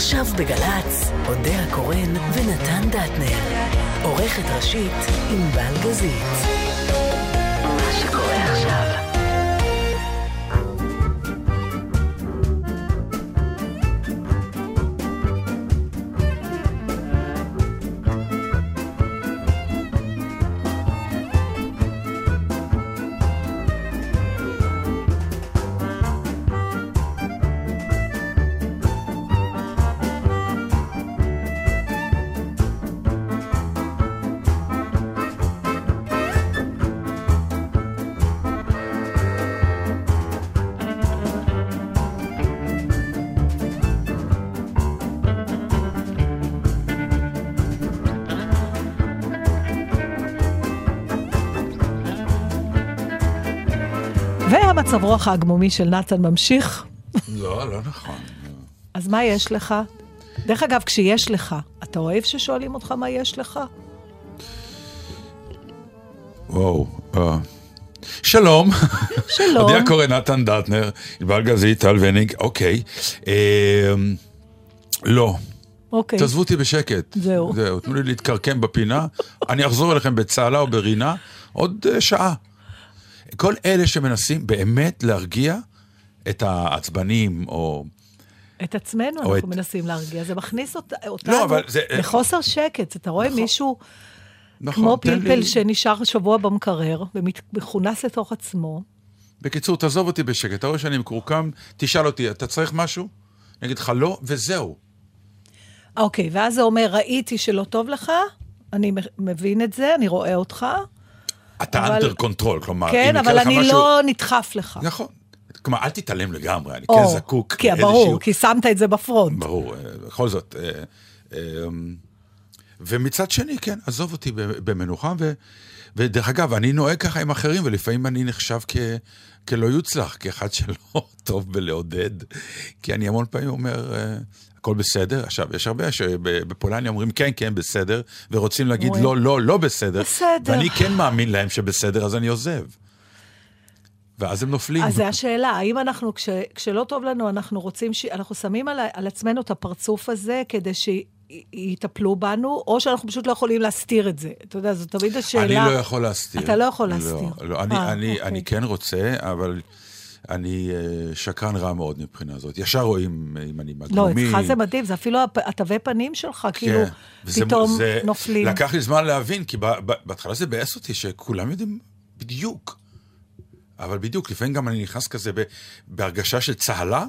עכשיו בגל"צ, אודה הקורן ונתן דטנר. עורכת ראשית, ענבל גזית. והמצב רוח העגמומי של נתן ממשיך. לא, לא נכון. אז מה יש לך? דרך אגב, כשיש לך, אתה אוהב ששואלים אותך מה יש לך? וואו. אה. שלום. שלום. הודיע קורא נתן דטנר, ענבל גזית, טל וניג, אוקיי. אה, לא. אוקיי. תעזבו אותי בשקט. זהו. זהו, תנו לי להתקרקם בפינה. אני אחזור אליכם בצהלה או ברינה עוד אה, שעה. כל אלה שמנסים באמת להרגיע את העצבנים, או... את עצמנו או אנחנו את- מנסים להרגיע, זה מכניס אות- אותנו לא, זה- לחוסר שקט. אתה רואה מישהו נכון, כמו פלפל לי- שנשאר שבוע במקרר ומכונס לתוך עצמו. בקיצור, תעזוב אותי בשקט. אתה רואה שאני מקורקם, תשאל אותי, אתה צריך משהו? אני אגיד לך לא, וזהו. אוקיי, ואז זה אומר, ראיתי שלא טוב לך, אני מבין את זה, אני רואה אותך, אתה אבל- under control, כלומר, כן, אבל אני משהו... לא נדחף לך. נכון. כלומר, אל תתעלם לגמרי, אני או, כן זקוק כי ברור, כי שמת את זה ב front. ברור, אה, בכל זאת. אה, אה, ומצד שני, כן, עזוב אותי במנוחה, ו, ודרך אגב, אני נוהג ככה עם אחרים, ולפעמים אני נחשב כ, כלא יוצלח, כאחד שלא טוב בלעודד, כי אני המון פעמים אומר, הכל בסדר. עכשיו, יש הרבה שבפולניה אומרים כן, כן, בסדר, ורוצים להגיד לא, לא, לא בסדר. בסדר. ואני כן מאמין להם שבסדר, אז אני עוזב. ואז הם נופלים. אז זו השאלה, האם אנחנו, כש, כשלא טוב לנו, אנחנו רוצים, ש... אנחנו שמים על, על עצמנו את הפרצוף הזה כדי שיטפלו בנו, או שאנחנו פשוט לא יכולים להסתיר את זה. אתה יודע, זו תמיד השאלה. אני לא יכול להסתיר. אתה לא יכול להסתיר. לא, לא. אני, אה, אני, אוקיי. אני כן רוצה, אבל אני אה, שקרן רע מאוד מבחינה הזאת. ישר רואים אה, אם אני לא, מגלומי. אצלך זה מדהים, זה אפילו התווי פנים שלך, כאילו, כן. וזה- פתאום זה- נופלים. לקח לי זמן להבין, כי בהתחלה זה ביאס אותי שכולם יודעים בדיוק. אבל בדיוק, לפעמים גם אני נכנס כזה בהרגשה של צהלה,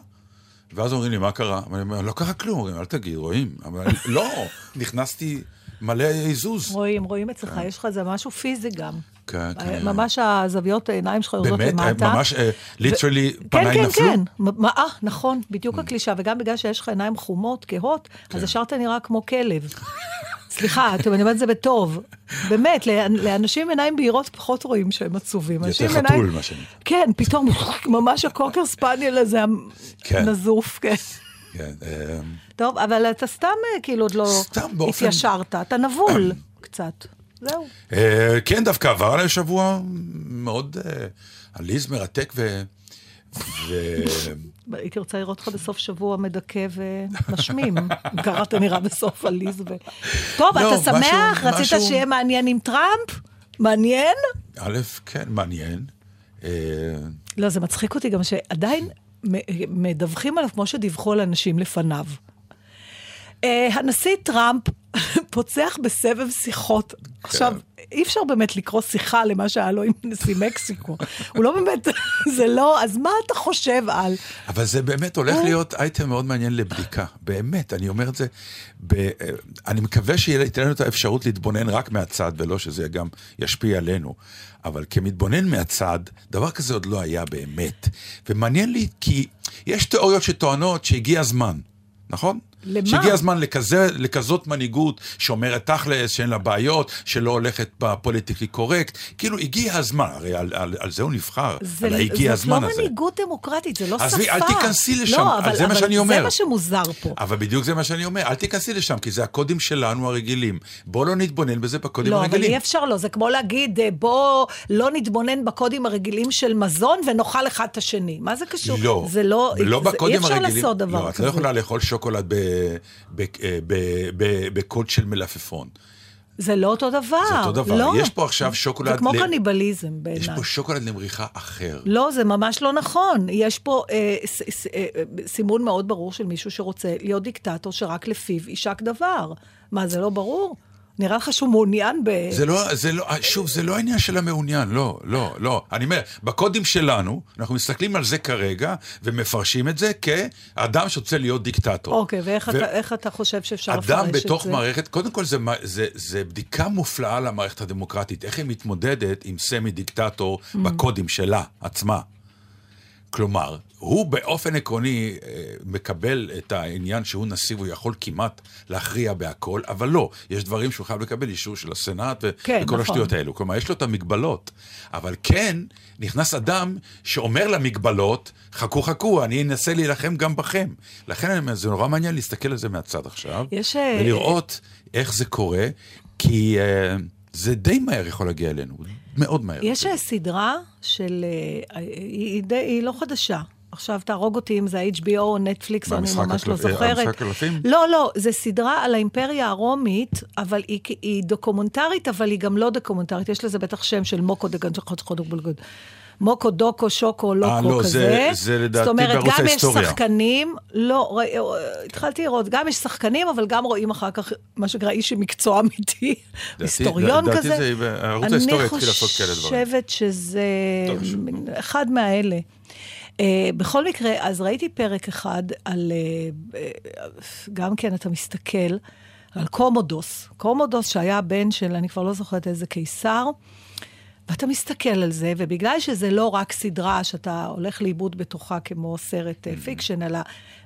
ואז אומרים לי, מה קרה? ואני אומר, לא קרה כלום, אומרים, אל תגיד, רואים. אבל לא, נכנסתי מלא עיזוז. רואים, רואים אצלך, יש לך איזה משהו פיזי גם. כן, אה, כן. ממש הזוויות העיניים שלך יורדות באמת, למטה. ממש, ליטרלי, כן, פניי כן, נפלו. כן. מה, אה, נכון, בדיוק הקלישה, וגם בגלל שיש לך עיניים חומות, כהות, כן. אז ישר אתה נראה כמו כלב. סליחה, אתם- אני אומרת את זה בטוב. באמת, לאנ- לאנשים עיניים בהירות פחות רואים שהם עצובים. עם חתול, מה שנקרא. כן, פתאום ממש הקוקר ספניאל הזה כן. הנזוף, כן. כן, אה, טוב, אבל אתה סתם אה, כאילו עוד לא סתם באופן- התיישרת, אתה נבול קצת. זהו. אה, כן, דווקא עבר עליי שבוע מאוד אה, עליז, מרתק ו... הייתי רוצה לראות אותך בסוף שבוע מדכא ומשמים. ככה אתה נראה בסוף עליז ו... טוב, לא, אתה שמח? רצית שיהיה מעניין עם טראמפ? מעניין? א', כן, מעניין. אה, לא, זה מצחיק אותי גם שעדיין מדווחים עליו כמו שדיווחו על אנשים לפניו. אה, הנשיא טראמפ פוצח בסבב שיחות. עכשיו, אי אפשר באמת לקרוא שיחה למה שהיה לו עם נשיא מקסיקו. הוא לא באמת, זה לא, אז מה אתה חושב על? אבל זה באמת הולך להיות אייטם מאוד מעניין לבדיקה. באמת, אני אומר את זה. ב... אה, אני מקווה שייתן לנו את האפשרות להתבונן רק מהצד, ולא שזה גם ישפיע עלינו. אבל כמתבונן מהצד, דבר כזה עוד לא היה באמת. ומעניין לי, כי יש תיאוריות שטוענות שהגיע הזמן, נכון? למה? שהגיע הזמן לכזה, לכזאת מנהיגות שאומרת תכלס, שאין לה בעיות, שלא הולכת בפוליטיקלי קורקט. כאילו, הגיע הזמן, הרי על, על, על זה הוא נבחר, זה, על הגיע זאת לא הזמן הזה. מנהיגות דמוקרטית, זה לא שפה. עזבי, אל תיכנסי לשם, לא, אבל, זה מה אבל שאני אומר. זה מה שמוזר פה. אבל בדיוק זה מה שאני אומר, אל תיכנסי לשם, כי זה הקודים שלנו הרגילים. בואו לא נתבונן בזה בקודים לא, אבל הרגילים. אי אפשר לא, זה כמו להגיד, אה, בוא לא נתבונן בקודים הרגילים של מזון ונאכל אחד את השני. מה זה קשור? לא, זה לא, ולא זה, בקודים אי אפשר הרגילים. לעשות דבר לא, את כזה. לא יכולה לאכול שוקולד ב- בקוד של מלפפון. זה לא אותו דבר. זה אותו דבר. לא. יש פה עכשיו שוקולד... זה כמו ל- קניבליזם יש בעיניי. פה שוקולד למריחה אחר. לא, זה ממש לא נכון. יש פה אה, ס, ס, אה, סימון מאוד ברור של מישהו שרוצה להיות דיקטטור שרק לפיו יישק דבר. מה, זה לא ברור? נראה לך שהוא מעוניין ב... זה לא, זה לא, שוב, זה לא העניין של המעוניין, לא, לא, לא. אני אומר, בקודים שלנו, אנחנו מסתכלים על זה כרגע, ומפרשים את זה כאדם שרוצה להיות דיקטטור. אוקיי, ואיך ו- אתה, איך אתה חושב שאפשר לפרש את זה? אדם בתוך מערכת, קודם כל זה, זה, זה בדיקה מופלאה למערכת הדמוקרטית, איך היא מתמודדת עם סמי דיקטטור Mm. בקודים שלה עצמה. כלומר, הוא באופן עקרוני אה, מקבל את העניין שהוא נשיא והוא יכול כמעט להכריע בהכל, אבל לא, יש דברים שהוא חייב לקבל אישור של הסנאט ו- כן, וכל נכון. השטויות האלו. כלומר, יש לו את המגבלות, אבל כן נכנס אדם שאומר למגבלות, חכו חכו, אני אנסה להילחם גם בכם. לכן זה נורא מעניין להסתכל על זה מהצד עכשיו, יש, אה, ולראות איך זה קורה, כי אה, זה די מהר יכול להגיע אלינו, מאוד מהר. יש סדרה של... היא, היא, היא לא חדשה. עכשיו תהרוג אותי אם זה ה-HBO או נטפליקס, אני ממש לא הקלפ- אה, זוכרת. המשחק הקלפים? לא, לא, זו סדרה על האימפריה הרומית, אבל היא, היא דוקומנטרית, אבל היא גם לא דוקומנטרית. יש לזה בטח שם של מוקו דגנג'חודגולגוד. מוקו, דוקו, שוקו, לוקו, לא, כזה. זה- זה לדעתי זאת אומרת, בערוץ גם ההיסטוריה. יש שחקנים, לא, ראי- התחלתי לראות, גם יש שחקנים, אבל גם רואים אחר כך, מה שנקרא, איש מקצוע אמיתי, היסטוריון לדעתי כזה. זה- בערוץ ההיסטוריה התחיל לעשות כאלה דברים. אני חושבת שזה טוב, אחד מהאלה. Uh, בכל מקרה, אז ראיתי פרק אחד על, uh, uh, גם כן אתה מסתכל, על קומודוס. קומודוס שהיה הבן של, אני כבר לא זוכרת איזה קיסר, ואתה מסתכל על זה, ובגלל שזה לא רק סדרה שאתה הולך לאיבוד בתוכה כמו סרט Mm-hmm. fiction, אלא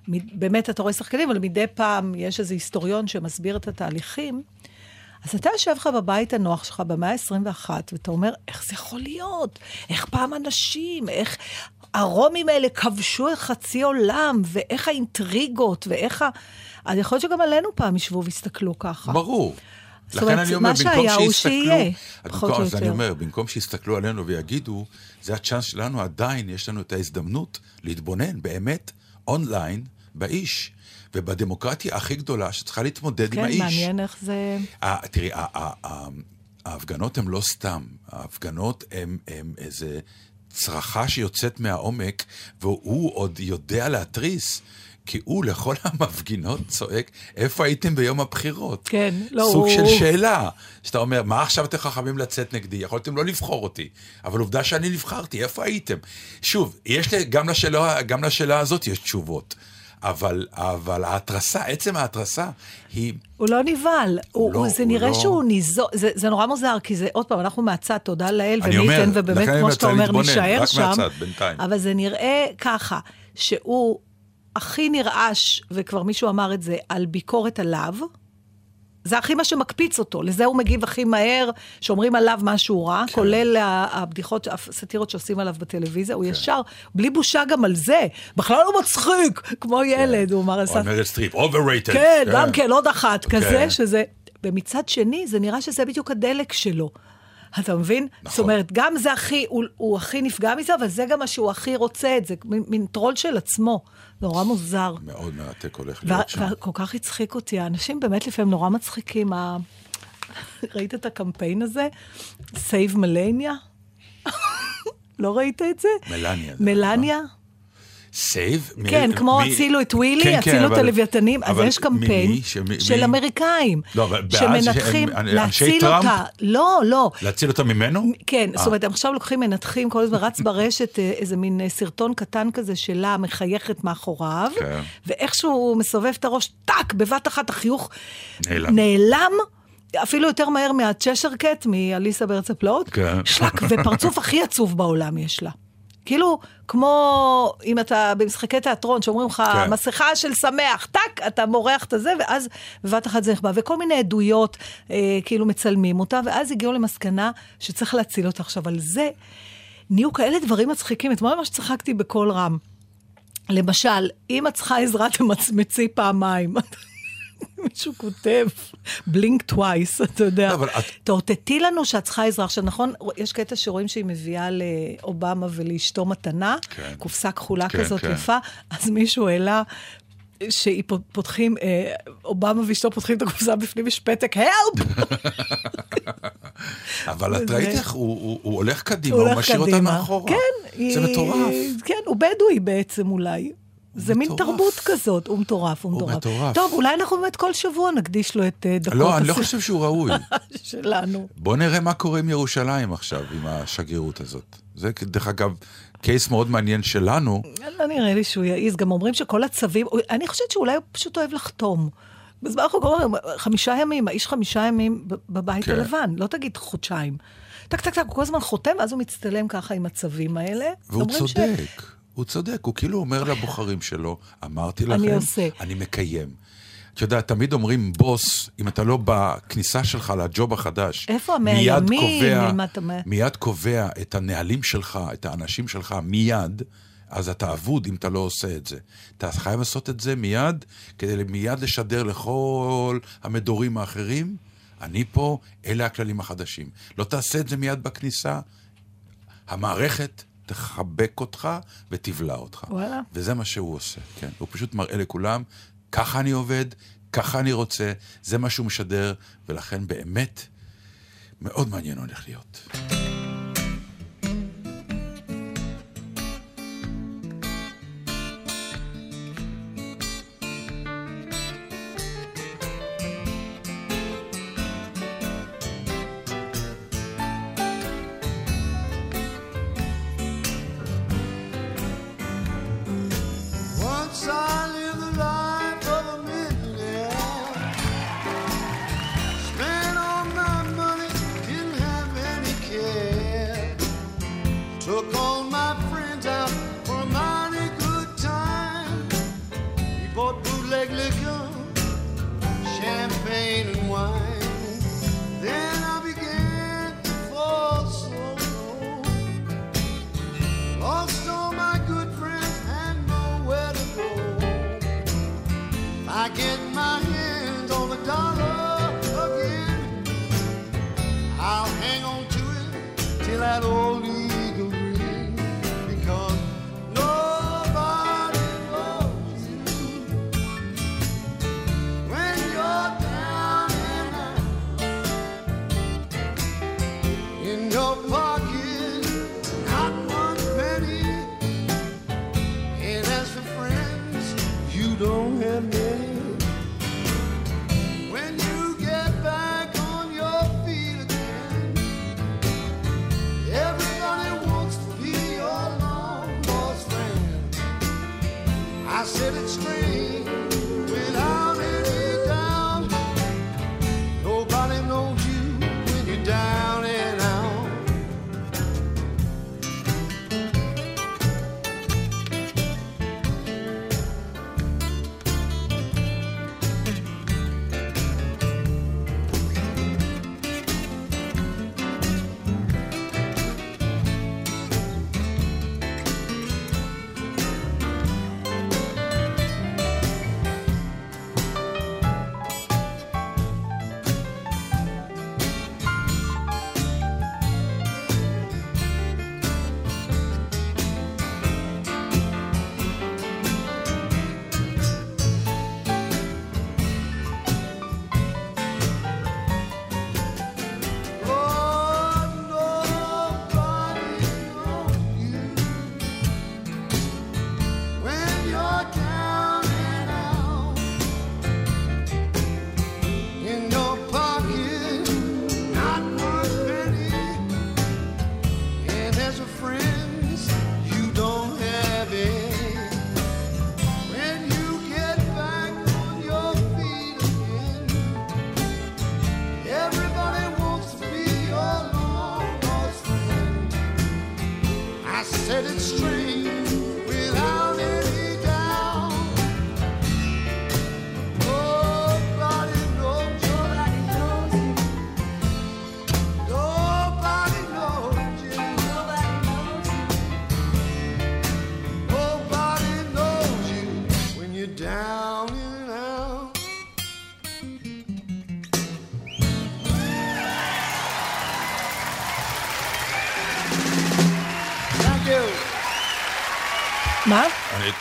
באמת אתה רואה שחקנים, אבל מדי פעם יש איזה היסטוריון שמסביר את התהליכים, אז אתה יושב לך בבית הנוח שלך במאה ה-21, ואתה אומר, איך זה יכול להיות? איך פעם אנשים, איך הרומים האלה כבשו חצי עולם, ואיך האינטריגות, ואיך ה... אז יכול להיות שגם עלינו פעם ישבו ויסתכלו ככה. ברור. זאת לכן אומרת, אני אומר, מה במקום שהיה הוא שיסתכלו... שיהיה, פחות במקום- או אז אני יותר. אומר, במקום שיסתכלו עלינו ויגידו, זה הצ'אנס שלנו, עדיין יש לנו את ההזדמנות להתבונן באמת אונליין באיש, ובדמוקרטיה הכי גדולה שצריכה להתמודד עם כן, האיש. מעניין איך זה... ה- תראי, ההפגנות הן לא סתם, ההפגנות הן איזה צרחה שיוצאת מהעומק, והוא עוד יודע להתריס. כי הוא לכל המפגינות צועק, איפה הייתם ביום הבחירות? כן, לא, סוג הוא- של שאלה, שאתה אומר, מה עכשיו אתם חכמים לצאת נגדי? יכולתם לא לבחור אותי, אבל עובדה שאני נבחרתי, איפה הייתם? שוב, יש לי, גם לשאלה, גם לשאלה הזאת יש תשובות, אבל, אבל ההתרסה, עצם ההתרסה, היא... הוא לא נבהל, הוא, לא, זה הוא נראה לא- שהוא ניזו, זה, זה נורא מוזר, כי זה, עוד פעם, אנחנו מהצד, תודה לאל, ומי אומר, ייתן, ובאמת, כמו שאתה אומר, להתבונן, נישאר רק שם. מהצד, בינתיים. אבל זה נראה ככה, שהוא הכי נרעש, וכבר מישהו אמר את זה, על ביקורת עליו. זה הכי מה שמקפיץ אותו, לזה הוא מגיב הכי מהר, שאומרים עליו משהו רע, כן. כולל הבדיחות, הסאטירות שעושים עליו בטלוויזיה, כן. הוא ישר, בלי בושה גם על זה, בכלל לא מצחיק, כמו ילד, הוא אמר או מרד סטריפ, overrated. כן, גם כן, עוד אחת כן. כזה, שזה... ומצד שני, זה נראה שזה בדיוק הדלק שלו. אתה מבין? נכון. זאת אומרת, גם זה הכי, הוא, הוא הכי נפגע מזה, אבל זה גם מה שהוא הכי רוצה את זה, מין, מין טרול של עצמו. נורא מוזר. מאוד מרתק הולך להיות שם. וכל כך הצחיק אותי, האנשים באמת לפעמים נורא מצחיקים. ה... ראית את הקמפיין הזה? Save Melania? לא ראית את זה? מלניה. מלניה? Save? מ- כן, כמו מי- הצילו את ווילי, כן, כן, הצילו את אבל- הלוויתנים, אז יש קמפיין? שמי- של מי? אמריקאים, לא, שמנתחים, שהם- להציל טראמפ? אותה. לא, לא. להציל אותה ממנו? כן, אה. זאת אומרת, הם עכשיו לוקחים, מנתחים, כל הזמן רץ ברשת אה, איזה מין אה, סרטון קטן כזה שלה מחייכת מאחוריו, כן. ואיכשהו הוא מסובב את הראש, טאק, בבת אחת החיוך נעלם. נעלם. אפילו יותר מהר מהצ'שר קט, מאליסה בארץ הפלאות, כן. שלק, ופרצוף הכי עצוב בעולם יש לה. כאילו, כמו אם אתה במשחקי תיאטרון, שאומרים לך, כן. מסכה של שמח, טאק, אתה מורח את הזה, ואז בבת אחת זה נחבא. וכל מיני עדויות, אה, כאילו מצלמים אותה, ואז הגיעו למסקנה שצריך להציל אותה. עכשיו, על זה נהיו כאלה דברים מצחיקים. אתמול ממש צחקתי בקול רם. למשל, אם את צריכה עזרה, תמצמצי פעמיים. מישהו כותב, בלינק טווייס, אתה יודע. אבל את- תאותתי לנו שאת צריכה עזרה. עכשיו, נכון, יש קטע שרואים שהיא מביאה לאובמה ולאשתו מתנה, כן. קופסה כחולה כן, כזאת כן. יפה, אז מישהו העלה שפותחים, אה, אובמה ואשתו פותחים את הקופסה בפנים, יש פתק, הלפ! אבל את ראית איך הוא, הולך קדימה, הוא משאיר אותה. מאחורה. כן. זה מטורף. כן, הוא בדואי בעצם אולי. זה מין. תרבות כזאת, הוא מטורף, הוא מטורף. מטורף. טוב, אולי אנחנו באמת כל שבוע נקדיש לו את אה, דקות לא, אני לא חושב שהוא ראוי. שלנו. בוא נראה מה קורה עם ירושלים עכשיו, עם השגרירות הזאת. זה, דרך אגב, קייס מאוד מעניין שלנו. לא נראה לי שהוא יעז, גם אומרים שכל הצווים, אני חושבת שאולי הוא פשוט אוהב לחתום. בזמן האחרון קוראים חמישה ימים, האיש חמישה ימים בבית כן. הלבן, לא תגיד חודשיים. טק, טק, טק, הוא כל הזמן חותם, ואז הוא מצטלם ככה עם הצווים האלה. והוא אומרים ש- צודק, הוא צודק, הוא כאילו אומר לבוחרים שלו, אמרתי לכם, אני עושה. אני מקיים. את יודעת, תמיד אומרים, בוס, אם אתה לא בכניסה שלך לג'וב החדש, איפה מיד המאיימים? קובע, אתה אומר? מיד קובע את הנהלים שלך, את האנשים שלך מיד, אז אתה אבוד אם אתה לא עושה את זה. אתה חייב לעשות את זה מיד, כדי מיד לשדר לכל המדורים האחרים, אני פה, אלה הכללים החדשים. לא תעשה את זה מיד בכניסה, המערכת תחבק אותך ותבלע אותך. וואלה. וזה מה שהוא עושה, כן. הוא פשוט מראה לכולם, ככה אני עובד, ככה אני רוצה, זה מה שהוא משדר, ולכן באמת, מאוד מעניין הולך להיות.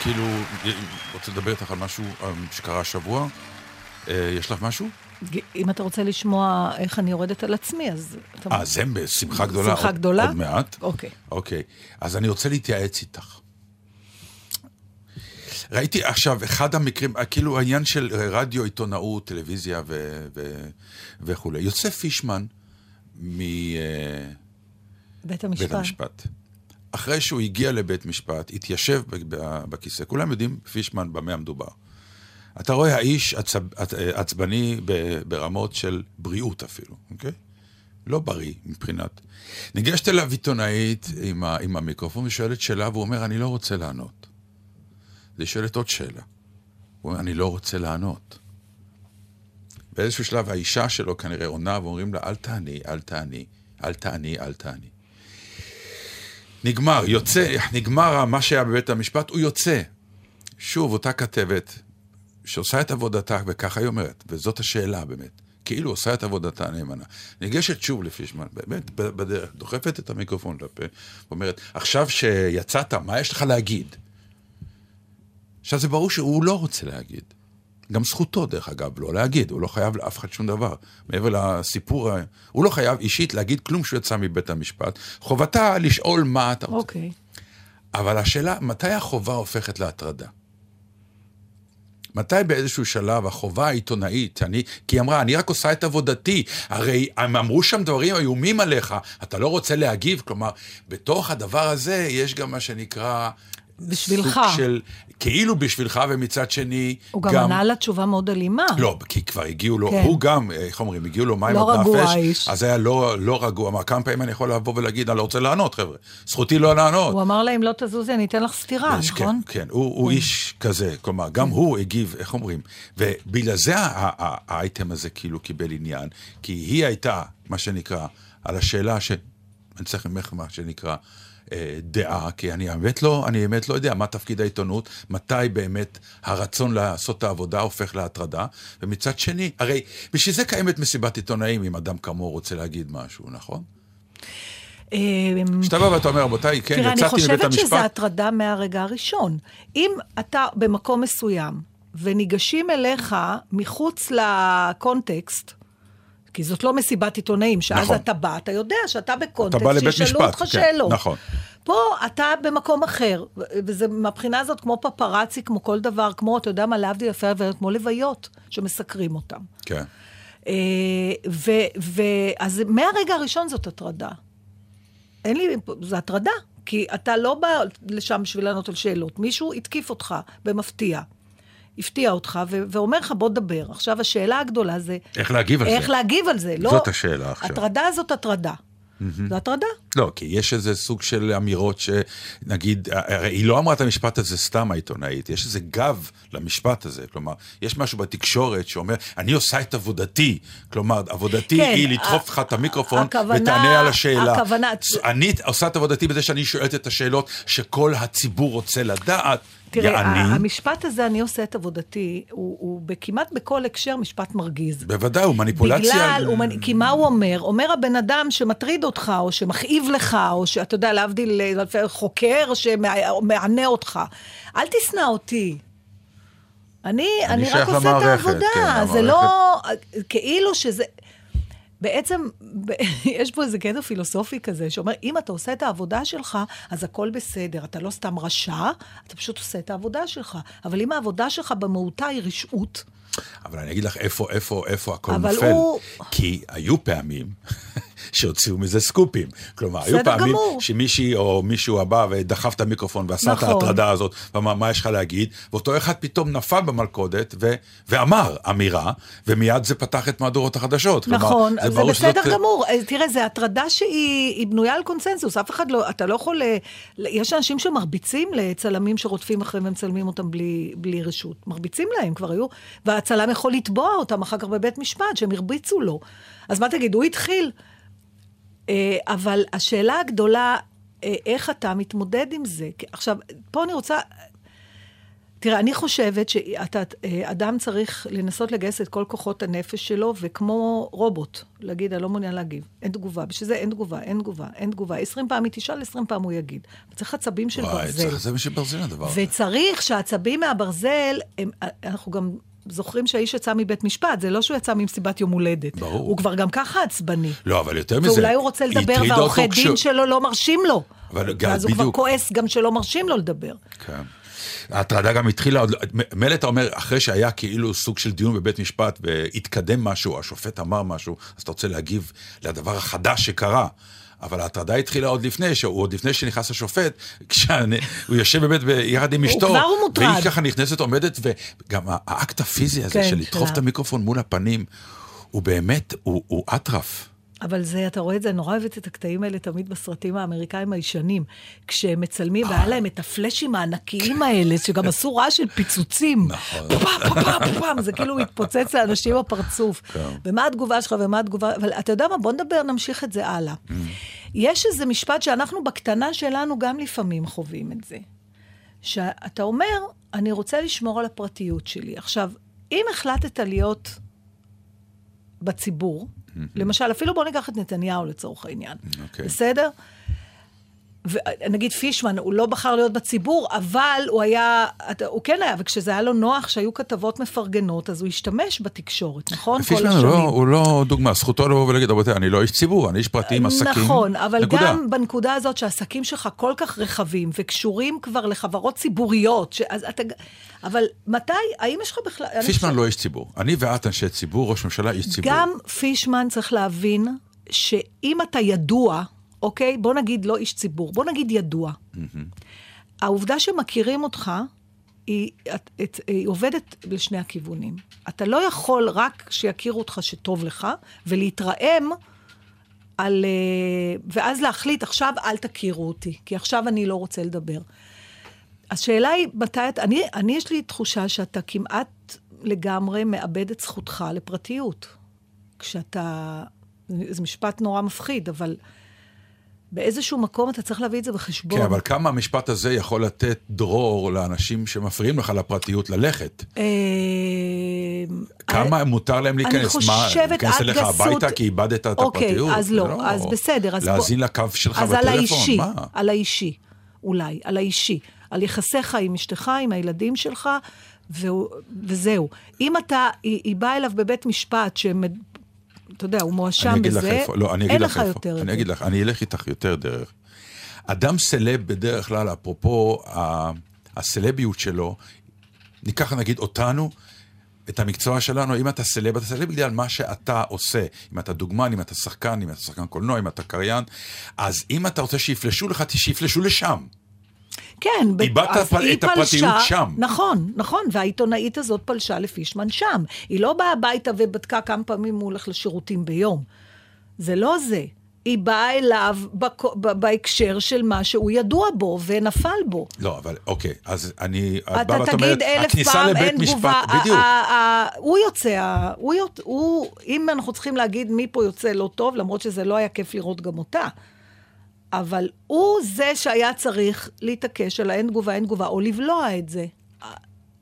כאילו רוצה לדבר איתך על משהו אה, שקרה השבוע. אה, יש לך משהו? אם אתה רוצה לשמוע איך אני יורדת על עצמי, אז... אה, זה בשמחה גדולה. שמחה גדולה? עוד מעט. אוקיי. אוקיי. אז אני רוצה להתייעץ איתך. ראיתי עכשיו, אחד המקרים, אה, כאילו העניין של רדיו, עיתונאות, טלוויזיה ו- ו- וכולי. יוסף פישמן מבית בית המשפט. המשפט. אחרי שהוא הגיע לבית משפט, התיישב בכיסא, כולם יודעים, פישמן, במה המדובר. אתה רואה האיש עצב, עצ- עצבני ברמות של בריאות אפילו, אוקיי? לא בריא מבחינת... ניגשת אליו עיתונאית עם, ה, עם המיקרופון ושואלת שאלה, והוא אומר, אני לא רוצה לענות. אז היא שואלת עוד שאלה. הוא אומר, אני לא רוצה לענות. באיזשהו שלב האישה שלו כנראה עונה, ואומרים לה, אל תעני, אל תעני, אל תעני, אל תעני. נגמר, יוצא, נגמר מה שהיה בבית המשפט, הוא יוצא. שוב, אותה כתבת שעושה את עבודתה, וככה היא אומרת, וזאת השאלה באמת, כאילו עושה את עבודתה נאמנה. ניגשת שוב לפישמן, באמת, בדרך, דוחפת את המיקרופון לפה, ואומרת, עכשיו שיצאת, מה יש לך להגיד? עכשיו זה ברור שהוא לא רוצה להגיד. גם זכותו, דרך אגב, לא להגיד, הוא לא חייב לאף אחד שום דבר. מעבר לסיפור, הוא לא חייב אישית להגיד כלום כשהוא יצא מבית המשפט. חובתה לשאול מה אתה רוצה. אוקיי. אבל השאלה, מתי החובה הופכת להטרדה? מתי באיזשהו שלב החובה העיתונאית, אני, כי היא אמרה, אני רק עושה את עבודתי, הרי הם אמרו שם דברים איומים עליך, אתה לא רוצה להגיב, כלומר, בתוך הדבר הזה יש גם מה שנקרא... בשבילך. סוג של, כאילו בשבילך, ומצד שני, הוא גם ענה לה תשובה מאוד אלימה. לא, כי כבר הגיעו לו, כן. הוא גם, איך אומרים, הגיעו לו מים לא עד רגוע נפש, האיש. אז היה לא, לא רגוע. אמר, כמה פעמים אני יכול לבוא ולהגיד, אני לא רוצה לענות, חבר'ה. זכותי לא לענות. הוא אמר לה, אם לא תזוזי, אני אתן לך סטירה, יש- נכון? כן, כן, הוא, הוא איש כזה, כלומר, גם הוא הגיב, איך אומרים, ובגלל זה האייטם הזה כאילו קיבל עניין, כי היא הייתה, מה שנקרא, על השאלה ש... אני צריך ממך מה שנקרא אה, דעה, כי אני באמת לא, אני באמת לא יודע מה תפקיד העיתונות, מתי באמת הרצון לעשות את העבודה הופך להטרדה, ומצד שני, הרי בשביל זה קיימת מסיבת עיתונאים, אם אדם כמוהו רוצה להגיד משהו, נכון? אה, כשאתה בא ואתה אומר, רבותיי, כן, תראה, אני יצאתי מבית חושבת המשפט, שזה הטרדה מהרגע הראשון. אם אתה במקום מסוים, וניגשים אליך מחוץ לקונטקסט, כי זאת לא מסיבת עיתונאים, שאז נכון. אתה בא, אתה יודע שאתה בקונטקסט, אתה בא לבית שישאלו משפט, אותך כן, שאלות. נכון. פה אתה במקום אחר, וזה מהבחינה הזאת כמו פפרצי, כמו כל דבר, כמו, אתה יודע מה, להבדיל יפה, כמו לוויות שמסקרים אותם. כן. אה, ו, ו, אז מהרגע הראשון זאת הטרדה. אין לי, זו הטרדה, כי אתה לא בא לשם בשביל לענות על שאלות. מישהו התקיף אותך במפתיע, הפתיע אותך, ו- ואומר לך, בוא דבר. עכשיו, השאלה הגדולה זה... איך להגיב על איך זה? להגיב על זה. לא, זאת השאלה עכשיו. הטרדה זאת הטרדה. זו הטרדה. לא, כי יש איזה סוג של אמירות שנגיד, הרי היא לא אמרה את המשפט הזה סתם העיתונאית, יש איזה גב למשפט הזה. כלומר, יש משהו בתקשורת שאומר, אני עושה את עבודתי. כלומר, עבודתי כן, היא לדחוף לך את המיקרופון הכוונה- ותענה על השאלה. הכוונה- אני עושה את עבודתי בזה שאני שואלת את השאלות שכל הציבור רוצה לדעת. תראה, יעני, המשפט הזה, אני עושה את עבודתי, הוא, הוא בכמעט בכל הקשר משפט מרגיז. בוודאי, הוא מניפולציה. בגלל, הוא, מנ- כי מה הוא אומר? אומר הבן אדם שמטריד אותך, או שמכאיב לך, או שאתה יודע, להבדיל, חוקר שמענה אותך. אל תשנא אותי. אני, אני, רק שייך עושה את למערכת, העבודה, כן, זה לא... כאילו שזה... בעצם, יש פה איזה קטע פילוסופי כזה, שאומר, אם אתה עושה את העבודה שלך, אז הכל בסדר. אתה לא סתם רשע, אתה פשוט עושה את העבודה שלך. אבל אם העבודה שלך במהותה היא רשעות, אבל אני אגיד לך איפה, איפה, איפה הכל נופל. הוא- כי היו פעמים שהוציאו מזה סקופים. כלומר, היו פעמים גמור. שמישהי או מישהו הבא ודחף את המיקרופון ועשה נכון. את ההטרדה הזאת, ואמר, מה יש לך להגיד? ואותו אחד פתאום נפל במלכודת ו- ואמר אמירה, ומיד זה פתח את מהדורות החדשות. כלומר, נכון, זה, ברור בסדר שזאת- גמור. אה, תראה, זו הטרדה שהיא היא בנויה על קונסנזוס. אף אחד לא, אתה לא יכול... אה, יש אנשים שמרביצים לצלמים שרודפים אחריהם ומצלמים אותם בלי, בלי רשות. מרביצים להם, כבר היו... והצלם יכול לתבוע אותם אחר כך בבית משפט, שהם הרביצו לו. אז מה תגיד, הוא התחיל. אה, אבל השאלה הגדולה, אה, איך אתה מתמודד עם זה? עכשיו, פה אני רוצה... תראה, אני חושבת שאדם צריך לנסות לגייס את כל כוחות הנפש שלו, וכמו רובוט, להגיד, אני לא מעוניין להגיב. אין תגובה. בשביל זה אין תגובה, אין תגובה, אין תגובה. 20 פעם היא תשאל, 20 פעם הוא יגיד. צריך עצבים של וואי, ברזל. צריך עצבים של ברזל הדבר הזה. וצריך שהעצבים מהברזל, הם, אנחנו גם זוכרים שהאיש יצא מבית משפט, זה לא שהוא יצא ממסיבת יום הולדת. ברור. הוא כבר גם ככה עצבני. לא, אבל יותר מזה, ואולי הוא רוצה לדבר והעורכי דין שלו לא מרשים לו. אבל גם- ואז הוא כבר בדיוק. כועס גם שלא מרשים לו לדבר. כן. ההטרדה גם התחילה, עוד לא- מילא אתה אומר, אחרי שהיה כאילו סוג של דיון בבית משפט והתקדם משהו, השופט אמר משהו, אז אתה רוצה להגיב לדבר החדש שקרה. אבל ההטרדה התחילה עוד לפני, שהוא עוד לפני שנכנס השופט, כשהוא יושב באמת יחד עם אשתו. כבר הוא מוטרד. והיא ככה נכנסת, עומדת, וגם האקט הפיזי הזה כן, של לדחוף. את המיקרופון מול הפנים, הוא באמת, הוא אטרף. אבל זה, אתה רואה את זה, אני נורא אוהבת את הקטעים האלה תמיד בסרטים האמריקאים הישנים. כשהם מצלמים, והיה להם את הפלאשים הענקיים האלה, שגם עשו רעש של פיצוצים. נכון. פאפ, פאפ, פאפ, זה כאילו התפוצץ לאנשים בפרצוף. כן. ומה התגובה שלך ומה התגובה, אבל אתה יודע מה, בוא נדבר, נמשיך את זה הלאה. Mm. יש איזה משפט שאנחנו בקטנה שלנו גם לפעמים חווים את זה. שאתה אומר, אני רוצה לשמור על הפרטיות שלי. עכשיו, אם החלטת להיות בציבור, למשל, אפילו בוא ניקח את נתניהו לצורך העניין, אוקיי. בסדר? ונגיד פישמן, הוא לא בחר להיות בציבור, אבל הוא היה, הוא כן היה, וכשזה היה לו נוח, שהיו כתבות מפרגנות, אז הוא השתמש בתקשורת, נכון? פישמן הוא. לא, הוא לא דוגמה, זכותו לבוא ולהגיד, רבותיי, אני לא איש ציבור, אני איש פרטי עם עסקים. נכון, אבל נקודה. גם בנקודה הזאת שהעסקים שלך כל כך רחבים וקשורים כבר לחברות ציבוריות, ש... אז אתה... אבל מתי, האם יש לך בכלל... פישמן חושבת- לא איש ציבור. אני ואת אנשי ציבור, ראש ממשלה איש ציבור. גם פישמן צריך להבין שאם אתה ידוע, אוקיי? בוא נגיד לא איש ציבור, בוא נגיד ידוע. העובדה שמכירים אותך, היא, את, את, היא עובדת לשני הכיוונים. אתה לא יכול רק שיכירו אותך שטוב לך, ולהתרעם על... אה, ואז להחליט, עכשיו אל תכירו אותי, כי עכשיו אני לא רוצה לדבר. השאלה היא, מתי אתה... אני, אני, יש לי תחושה שאתה כמעט לגמרי מאבד את זכותך לפרטיות. כשאתה... זה משפט נורא מפחיד, אבל באיזשהו מקום אתה צריך להביא את זה בחשבון. כן, אבל כמה המשפט הזה יכול לתת דרור לאנשים שמפריעים לך לפרטיות ללכת? אה, כמה מותר להם אני להיכנס? מה, חושבת להיכנס עד אליך הביתה כי איבדת את אוקיי, הפרטיות? אז זה לא, אז בסדר, אז בוא- להאזין לקו שלך אז בטלפון, על האישי, מה? על האישי, אולי, על האישי. על יחסיך עם אשתך, עם הילדים שלך, והוא, וזהו. אם אתה, היא, היא באה אליו בבית משפט. אתה יודע, הוא מואשם אגיד לך בזה, איפה, לא, אין לך לך איפה. יותר אני. אגיד לך, אני אלך איתך יותר דרך. אדם סלב בדרך כלל, אפרופו הסלביות שלו, ניקח נגיד אותנו, את המקצוע שלנו, אם אתה סלב, אתה סלב בגלל מה שאתה עושה. אם אתה דוגמן, אם אתה שחקן, אם אתה שחקן קולנוע, אם אתה קריין, אז אם אתה רוצה שיפלשו לך, שיפלשו לשם. כן, איבדת את הפרטיות שם. נכון, נכון, והעיתונאית הזאת פלשה לפישמן שם. היא לא באה הביתה ובדקה כמה פעמים הוא הולך לשירותים ביום. זה לא זה. היא באה אליו בק... בהקשר של מה שהוא ידוע בו ונפל בו. לא, אבל אוקיי, אז אני... את אתה ואת תגיד אומרת, אלף פעם, אין משפט, תגובה. בדיוק. הוא יוצא, הוא, יוצ- הוא, אם אנחנו צריכים להגיד מי פה יוצא לא טוב, למרות שזה לא היה כיף לראות גם אותה. אבל הוא זה שהיה צריך להתעקש על האין תגובה, אין תגובה, או לבלוע את זה.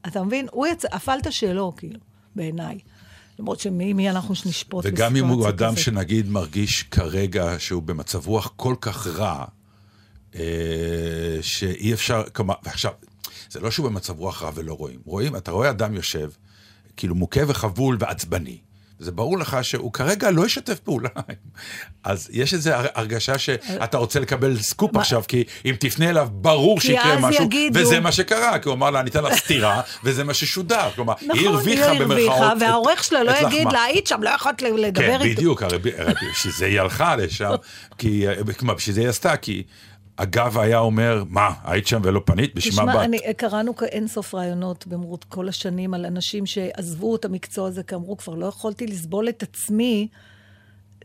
אתה מבין? הוא יצא, הפלת שלו, כאילו, בעיניי. למרות שמי מי אנחנו שנשפוט וגם אם הוא בסיטואציה אדם. שנגיד מרגיש כרגע שהוא במצב רוח כל כך רע, אה, שאי אפשר, כלומר, ועכשיו, זה לא שהוא במצב רוח רע ולא רואים. רואים, אתה רואה אדם יושב, כאילו מוכה וחבול ועצבני. זה ברור לך שהוא כרגע לא ישתף פעולה. אז יש איזו הר- הרגשה שאתה רוצה לקבל סקופ עכשיו, כי אם תפנה אליו, ברור שיקרה משהו, יגידו- וזה מה שקרה, כי הוא אמר לה, אני אתן לה סטירה, וזה מה ששודר. כלומר, היא נכון, הרוויחה היא במרכאות. הרוויחה, את- והעורך שלה לא יגיד. לה, היית שם, לא יכולת לדבר כן, איתו. בדיוק, הרי ב- הרי בשביל זה היא הלכה לשם, כי, כלומר, בשביל זה היא עשתה, כי הגב היה אומר, מה, היית שם ולא פנית? בשביל מה תשמע, קראנו כ- אין סוף רעיונות במרות כל השנים על אנשים שעזבו את המקצוע הזה, כי אמרו, כבר לא יכולתי לסבול את עצמי,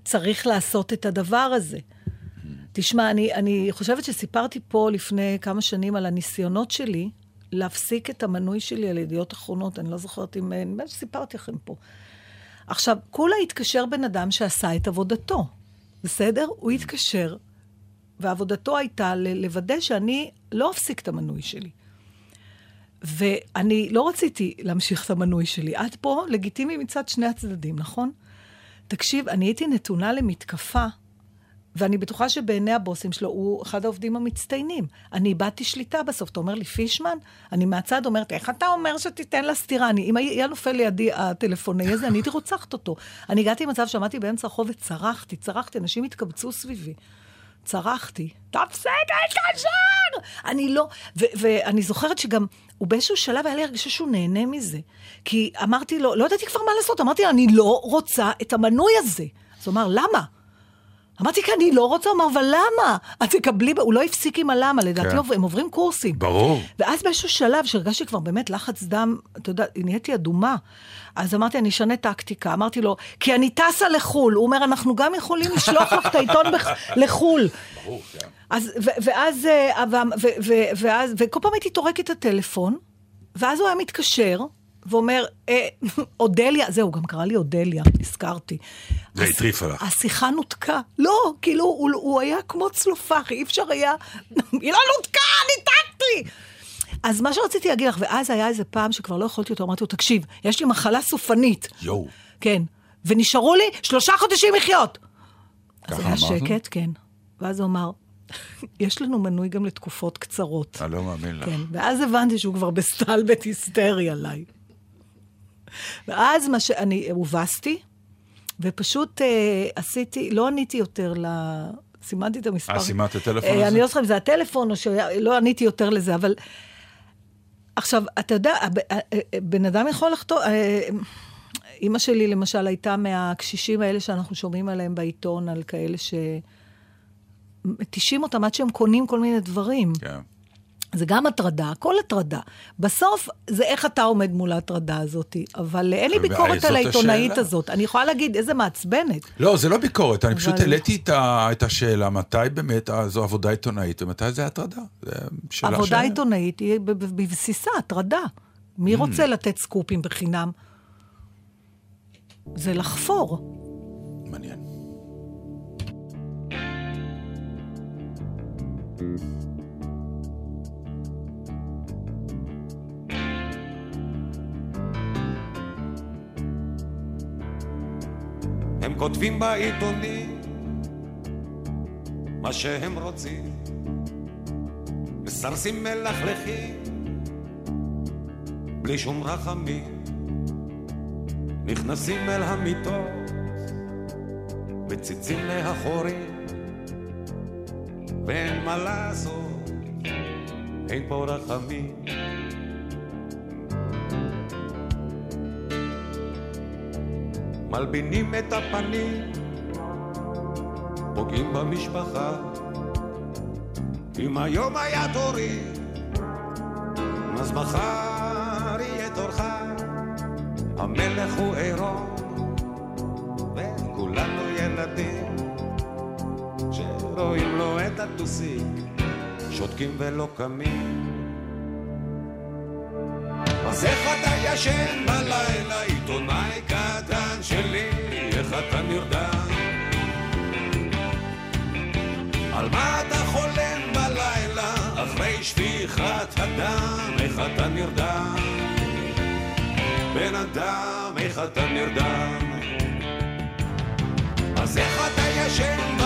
צריך לעשות את הדבר הזה. תשמע, אני, אני חושבת שסיפרתי פה לפני כמה שנים על הניסיונות שלי להפסיק את המנוי שלי על ידיעות אחרונות, אני לא זוכרת אם... נדמה לי שסיפרתי לכם פה. עכשיו, כולה התקשר בן אדם שעשה את עבודתו, בסדר? הוא התקשר, ועבודתו הייתה לוודא שאני לא אפסיק את המנוי שלי. ואני לא רציתי להמשיך את המנוי שלי. עד פה לגיטימי מצד שני הצדדים, נכון? תקשיב, אני הייתי נתונה למתקפה, ואני בטוחה שבעיני הבוסים שלו הוא אחד העובדים המצטיינים. אני איבדתי שליטה בסוף. אתה אומר לי, פישמן? אני מהצד אומרת, איך אתה אומר שתיתן לה סטירה? אני, אם היה נופל לידי הטלפוני הזה, אני הייתי רוצחת אותו. אני הגעתי למצב שעמדתי באמצע הרחוב וצרחתי, צרחתי, אנשים התקבצו סביבי. צרחתי, תפסיק להתקשר! אני לא... ו- ואני זוכרת שגם, הוא באיזשהו שלב היה לי הרגשה שהוא נהנה מזה. כי אמרתי לו, לא ידעתי כבר מה לעשות, אמרתי לו, אני לא רוצה את המנוי הזה. אז הוא אמר, למה? אמרתי, כי אני לא רוצה, הוא אמר, אבל למה? את תקבלי, ב-" הוא לא הפסיק עם הלמה, לדעתי כן. הם עוברים קורסים. ברור. ואז באיזשהו שלב, שהרגשתי כבר באמת לחץ דם, אתה יודע, נהייתי אדומה. אז אמרתי, אני אשנה טקטיקה. אמרתי לו, כי אני טסה לחו"ל. הוא אומר, אנחנו גם יכולים לשלוח לך את העיתון לחו"ל. ברור, כן. אז, ו- ואז, אה, ו- ו- ואז, וכל פעם הייתי טורקת את הטלפון, ואז הוא היה מתקשר, ואומר, אה, אודליה, זהו, גם קרא לי אודליה, הזכרתי. זה הטריף עליך. השיחה נותקה. לא, כאילו, הוא, הוא היה כמו צלופח, אי אפשר היה... היא לא נותקה, ניתקתי! אז מה שרציתי להגיד לך, ואז היה איזה פעם שכבר לא יכולתי אותו, אמרתי לו, תקשיב, יש לי מחלה סופנית. יואו. כן. ונשארו לי שלושה חודשים לחיות. אז היה? שקט, כן. ואז הוא אמר, יש לנו מנוי גם לתקופות קצרות. אני לא מאמין לך. כן, ואז הבנתי שהוא כבר בסטלבט היסטרי עליי. ואז מה שאני הובסתי, ופשוט אה, עשיתי, לא עניתי יותר ל... סימנתי את המספר. אה, סימנת את הטלפון אה, הזה? אני לא זוכרת אם זה הטלפון או שלא עניתי יותר לזה, אבל... עכשיו, אתה יודע, אה, אה, בן אדם יכול לחתום... אה, אימא שלי, למשל, הייתה מהקשישים האלה שאנחנו שומעים עליהם בעיתון, על כאלה ש... מתישים אותם עד שהם קונים כל מיני דברים. כן. זה גם הטרדה, הכל הטרדה. בסוף, זה איך אתה עומד מול ההטרדה הזאת. אבל אין לי ביקורת על העיתונאית השאלה. הזאת. אני יכולה להגיד, איזה מעצבנת. לא, זה לא ביקורת, אני פשוט אבל- העליתי את ה- את השאלה, מתי באמת אה, זו עבודה עיתונאית ומתי זה הטרדה. שאלה עבודה ש- עיתונאית היא בבסיסה הטרדה. מי Mm. רוצה לתת סקופים בחינם? זה לחפור. מעניין. כותבים בעיתונים מה שהם רוצים, מסרסים מלכלכים בלי שום רחמים, נכנסים אל המיטות, מציצים מהחורים, ואין מה לעשות, אין פה רחמים. מלבינים את הפנים, פוגעים במשפחה. אם היום היה תורי, אז מחר יהיה תורך. המלך הוא עירום, וכולנו ילדים, שרואים לו את הטוסיק, שותקים ולא קמים. אז איך אתה ישן בלילה, עיתונאי קטן שלי, איך אתה נרדם? על מה אתה חולם בלילה, אחרי שפיכת הדם, איך אתה נרדם? בן אדם, איך אתה נרדם? אז איך אתה ישן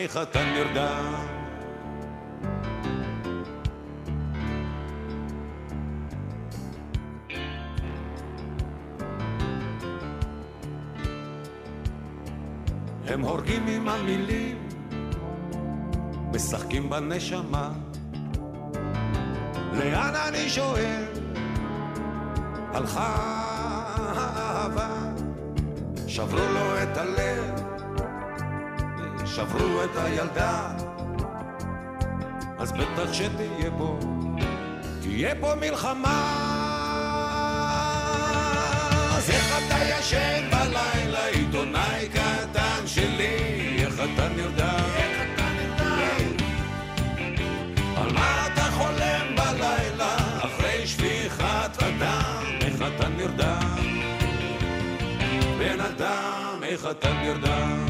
איך אתה נרדם? הם הורגים עם המילים, משחקים בנשמה. לאן אני שואל? הלכה האהבה, שברו לו את הלב, שברו את הילדה, אז בטח שתהיה פה, תהיה פה מלחמה. אז איך אתה ישן בלילה, עיתונאי קטן שלי, איך אתה נרדע? אתה נרדם? איך אתה נרדם?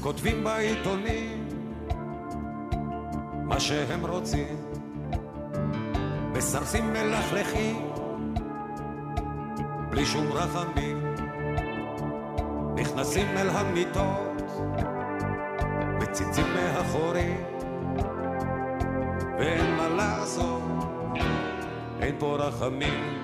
כותבים בעיתונים מה שהם רוצים, מסרסים מלכלכים בלי שום רחמים, נכנסים אל המיטות, מציצים מאחורים, ואין מה לעשות, אין פה רחמים.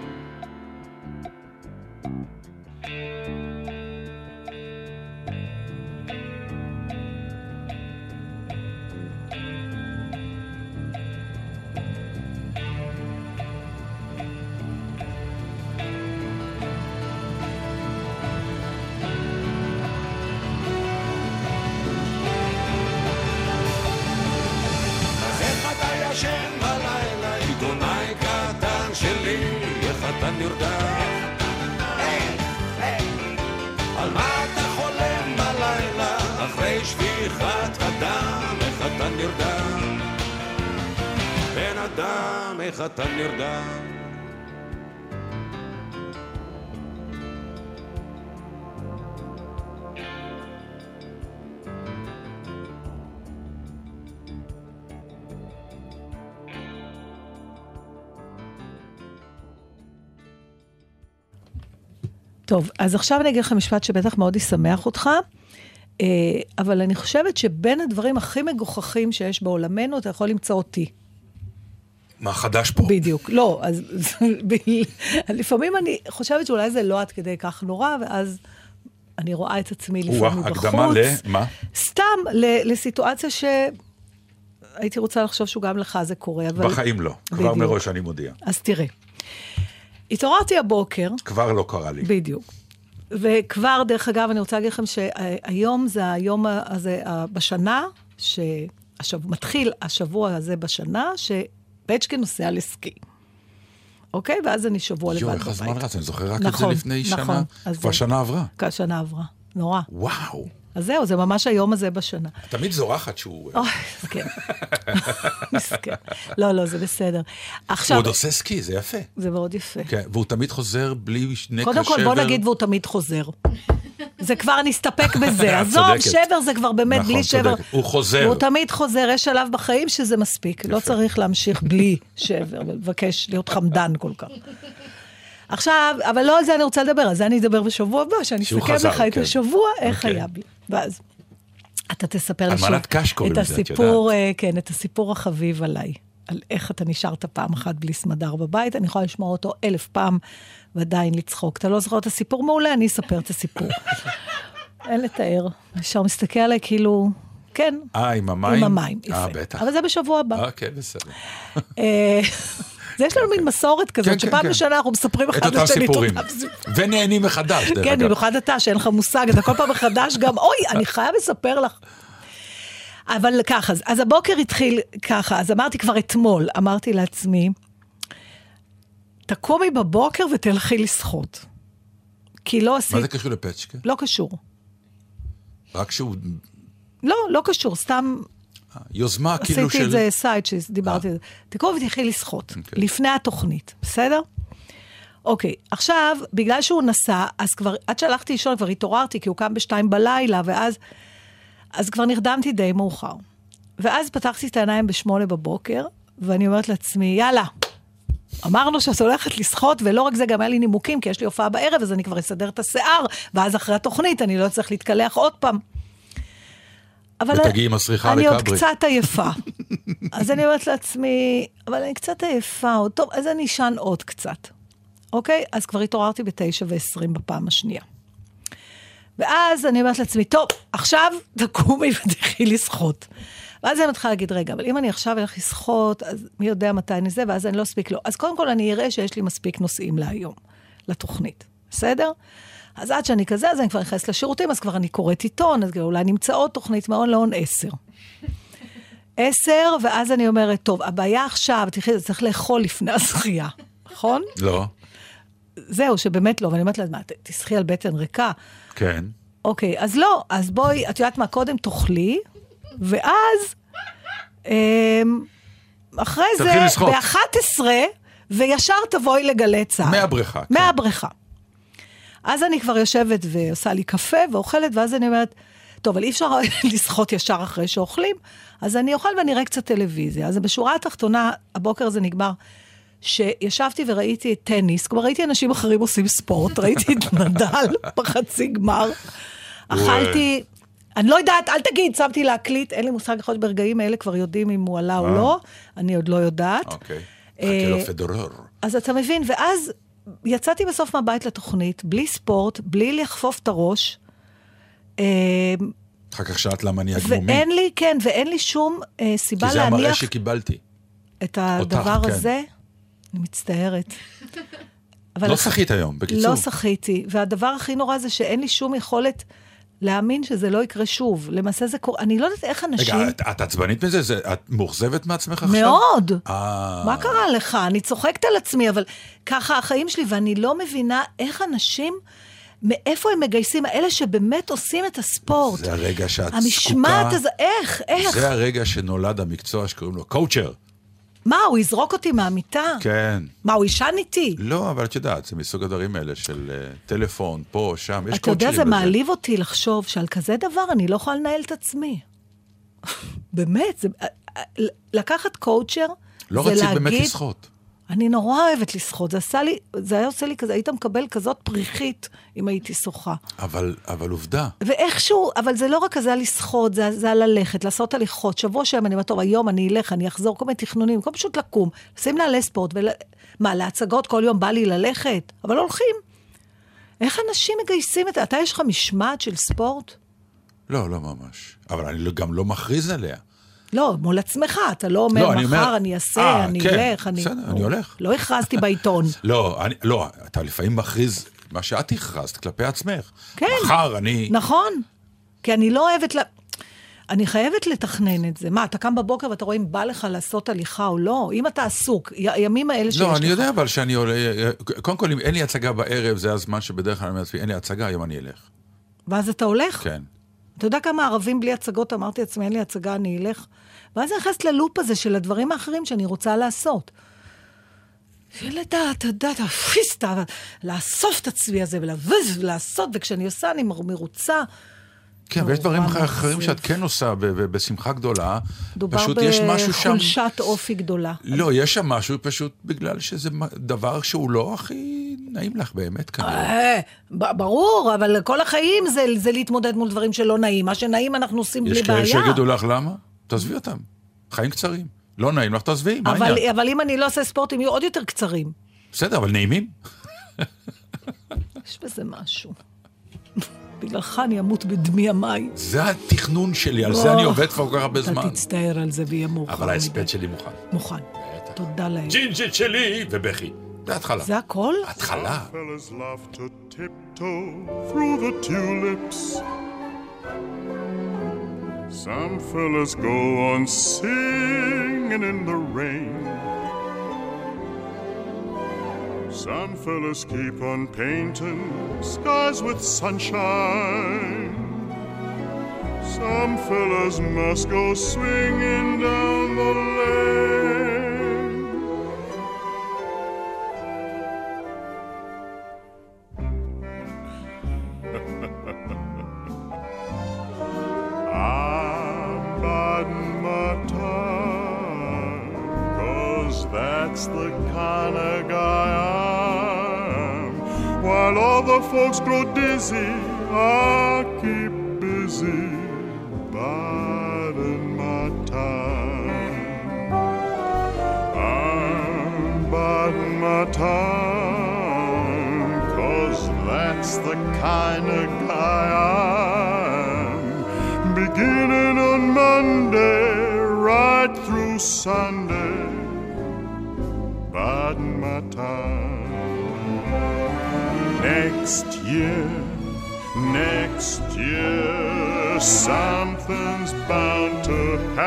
טוב, אז עכשיו אני אגיד לך משפט שבטח מאוד ישמח אותך, אה, אבל אני חושבת שבין הדברים הכי מגוחכים שיש בעולמנו, אתה יכול למצוא אותי. מה חדש פה? בדיוק. לא, אז לפעמים אני חושבת שאולי זה לא עד כדי כך נורא, ואז אני רואה את עצמי לפעמים בחוץ. הקדמה למה? סתם, ל- לסיטואציה שהייתי רוצה לחשוב שגם לך זה קורה, אבל... בחיים לא. כבר בדיוק. מראש אני מודיע. אז תראה, התעוררתי הבוקר, כבר לא קרה לי. בדיוק. וכבר, דרך אגב, אני רוצה להגיד לכם שהיום זה היום הזה בשנה, שמתחיל השבוע הזה בשנה, שבצ'קין נוסע לסקי. אוקיי? ואז אני שבוע לבד יואו, בבית. איך הזמן רץ, אני זוכר רק את זה נכון, לפני שנה. נכון. אז כבר זה- שנה עברה. כן, שנה עברה. נורא. וואו. אז זהו, זה ממש היום הזה בשנה. תמיד זורחת שהוא... אוי, מסכן. מסכן. לא, לא, זה בסדר. הוא עכשיו, עוד עושה סקי, זה יפה. זה מאוד יפה. כן, והוא תמיד חוזר בלי שני קודם כל, בוא נגיד, והוא תמיד חוזר. זה כבר נסתפק בזה. עזוב. שבר זה כבר באמת נכון, בלי שבר. צודקת. הוא חוזר. הוא תמיד חוזר, יש שלב בחיים שזה מספיק. לא צריך להמשיך בלי שבר ולבקש להיות חמדן כל כך. עכשיו, אבל לא על זה אני רוצה לדבר, על זה אני אדבר בשבוע הבא, שאני אסכם לך את כן. השבוע, איך אוקיי. היה בי. ואז אתה תספר לי קוראים את את הסיפור, אה, כן, את הסיפור החביב עליי. על איך אתה נשארת פעם אחת בלי סמדר בבית, אני יכולה לשמוע אותו אלף פעם ועדיין לצחוק. אתה לא זוכר את הסיפור מעולה, אני אספר את הסיפור. אין לתאר. ישר מסתכל עליי כאילו, כן, אה, עם המים? עם המים, אה, יפה. בטח. אבל זה בשבוע הבא. אה, כן, בסדר. זה יש לנו מין מסורת כן, כזאת, כן, שפעם כן. בשנה אנחנו מספרים אחד לשני את. אותם סיפורים. ונהנים מחדש, דרך כן, אגב. במיוחד אתה, שאין לך מושג, אתה כל פעם מחדש גם, אוי, אני חייב לספר לך. אבל ככה, אז, הבוקר התחיל ככה, אז אמרתי כבר אתמול, אמרתי לעצמי, תקומי בבוקר ותלכי לשחות. כי לא מה עשית, זה קשור לפצ'קה? לא קשור. רק שהוא... לא, לא קשור, סתם יוזמה כאילו עשיתי של... את זה סייד שדיברתי אה. על זה. תקומי ותלכי לשחות, אוקיי. לפני התוכנית, בסדר? אוקיי, עכשיו, בגלל שהוא נסע, אז כבר, עד שהלכתי לישון, כבר התעוררתי, כי הוא קם בשתיים בלילה, ואז, אז כבר נרדמתי די מאוחר. ואז פתחתי את העיניים בשמונה בבוקר, ואני אומרת לעצמי, יאללה, אמרנו שאת הולכת לשחות, ולא רק זה, גם היה לי נימוקים, כי יש לי הופעה בערב, אז אני כבר אסדר את השיער, ואז אחרי התוכנית אני לא צריך להתקלח עוד פעם. אבל ותגיעי עם הסריחה אני עוד לכברי. קצת עייפה. אז אני אומרת לעצמי, אבל אני קצת עייפה, עוד טוב, אז אני אשן עוד קצת. אוקיי? אז כבר התעוררתי בתשע ועשרים בפעם השנייה. ואז אני אומרת לעצמי, טוב, עכשיו תקומי ותלכי לשחות. ואז אני מתחילה להגיד, רגע, אבל אם אני עכשיו אלך לשחות, אז מי יודע מתי אני זה, ואז אני לא אספיק לו. אז קודם כל אני אראה שיש לי מספיק נושאים להיום, לתוכנית. בסדר? אז עד שאני כזה, אז אני כבר נכנסת לשירותים, אז כבר אני קוראת עיתון, אז אולי נמצא עוד תוכנית מהון להון עשר. עשר, ואז אני אומרת, טוב, הבעיה עכשיו, תראי, צריך לאכול לפני הזכייה, נכון? לא, זהו, שבאמת לא, ואני אומרת לה, מה, תשחי על בטן ריקה? כן. אוקיי, אז לא, אז בואי, את יודעת מה, קודם תאכלי, ואז, אמ, אחרי זה, תתחילי לשחות. ב-11, וישר תבואי לגלי צה"ל. מהבריכה, כן. מהבריכה. אז אני כבר יושבת ועושה לי קפה ואוכלת, ואז אני אומרת, טוב, אבל אי אפשר לשחות ישר אחרי שאוכלים, אז אני אוכל ואני אראה קצת טלוויזיה. אז בשורה התחתונה, הבוקר הזה נגמר, שישבתי וראיתי את טניס, כלומר ראיתי אנשים אחרים עושים ספורט, ראיתי את נדל בחצי גמר, אכלתי... אני לא יודעת, אל תגיד, שמתי להקליט, אין לי מושג, יכול להיות ברגעים האלה כבר יודעים אם הוא עלה או לא, אני עוד לא יודעת. אוקיי. אה, חכה לו פדורר. אז אתה מבין, ואז יצאתי בסוף מהבית לתוכנית, בלי ספורט, בלי לחפוף את הראש. אה, אחר כך שאלת למה אני הגמומי. ואין לי, כן, ואין לי שום אה, סיבה כי זה המראה להניח שקיבלתי. את הדבר כן. הזה. אני מצטערת. אבל לא שחית היום, בקיצור. לא שחיתי, והדבר הכי נורא זה שאין לי שום יכולת להאמין שזה לא יקרה שוב. למעשה זה קורה, אני לא יודעת איך אנשים... רגע, את- את עצבנית מזה? זה- את מאוכזבת מעצמך עכשיו? מאוד. אה. מה קרה לך? אני צוחקת על עצמי, אבל ככה החיים שלי, ואני לא מבינה איך אנשים, מאיפה הם מגייסים, האלה שבאמת עושים את הספורט. זה הרגע שאת זקוקה... המשמעת הזה, איך, איך? זה הרגע שנולד המקצוע שקוראים לו קואוצ'ר. מה, הוא יזרוק אותי מהמיטה? כן. מה, הוא יישן איתי? לא, אבל את יודעת, זה מסוג הדברים האלה של אה, טלפון, פה, שם, יש אתה יודע, זה. מעליב אותי לחשוב שעל כזה דבר אני לא יכולה לנהל את עצמי. באמת, זה, לקחת קואוצ'ר, לא זה רצית להגיד... באמת לשחות. אני נורא אוהבת לשחות, זה עשה לי, זה היה עושה לי כזה, היית מקבל כזאת פריחית אם הייתי שוחה. אבל, אבל עובדה, ואיכשהו, אבל זה לא רק כזה על לשחות, זה, זה על ללכת, לעשות הליכות. שבוע שלם אני אומרת, טוב, היום אני אלך, אני אחזור, כל מיני תכנונים, במקום פשוט לקום, לשים נעלי ספורט, ול... מה, להצגות כל יום בא לי ללכת? אבל הולכים. איך אנשים מגייסים את זה? אתה, יש לך משמעת של ספורט? לא, לא ממש. אבל אני גם לא מכריז עליה. לא, מול עצמך, אתה לא אומר, לא, אני מחר אומר- אני אעשה, אה, אני כן, אלך, אני... בסדר, אני הולך. לא הכרזתי בעיתון. לא, אני, לא, אתה לפעמים מכריז מה שאת הכרזת כלפי עצמך. כן. מחר אני... נכון, כי אני לא אוהבת... לה... אני חייבת לתכנן את זה. מה, אתה קם בבוקר ואתה רואה אם בא לך לעשות הליכה או לא? אם אתה עסוק, הימים האלה שיש לך... לא, אני יודע אבל שאני עולה... קודם כל, אם אין לי הצגה בערב, זה הזמן שבדרך כלל אני אומר לעצמי, אין לי הצגה, היום אני אלך. ואז אתה הולך? כן. אתה יודע כמה ערבים בלי הצגות, אמרתי לעצמי, אין לי הצגה, אני אלך? ואז אני נכנסת ללופ הזה של הדברים האחרים שאני רוצה לעשות. לדעת, אתה יודע, אתה פיסטה, לאסוף את הצבי הזה ולבז ולעשות, וכשאני עושה אני מר- מרוצה. כן, ויש דברים נורא אחרים. שאת כן עושה בשמחה גדולה. דובר פשוט יש משהו שם... בחולשת אופי גדולה. לא, יש שם משהו פשוט בגלל שזה דבר שהוא לא הכי נעים לך באמת כנראה. אה, ברור, אבל כל החיים זה, להתמודד מול דברים שלא נעים. מה שנעים אנחנו עושים בלי יש בעיה. כאלה שיגידו לך למה? תעזבי אותם. חיים קצרים. לא נעים לך, תעזבי, מה אבל, העניין? אבל אם אני לא אעשה ספורט, הם יהיו עוד יותר קצרים. בסדר, אבל נעימים. יש בזה משהו. בגללך אני אמות בדמי המים. זה התכנון שלי, על זה אני עובד כבר כל כך הרבה זמן. אתה תצטער על זה ויהיה מאוחר. אבל. ההספד שלי מוכן. מוכן. תודה לאל. ג'ינג'ית שלי ובכי. זה התחלה. זה הכל? התחלה. Some fellas go on singing in the rain. Some fellas keep on painting skies with sunshine. Some fellas must go swinging down the folks grow dizzy, I keep busy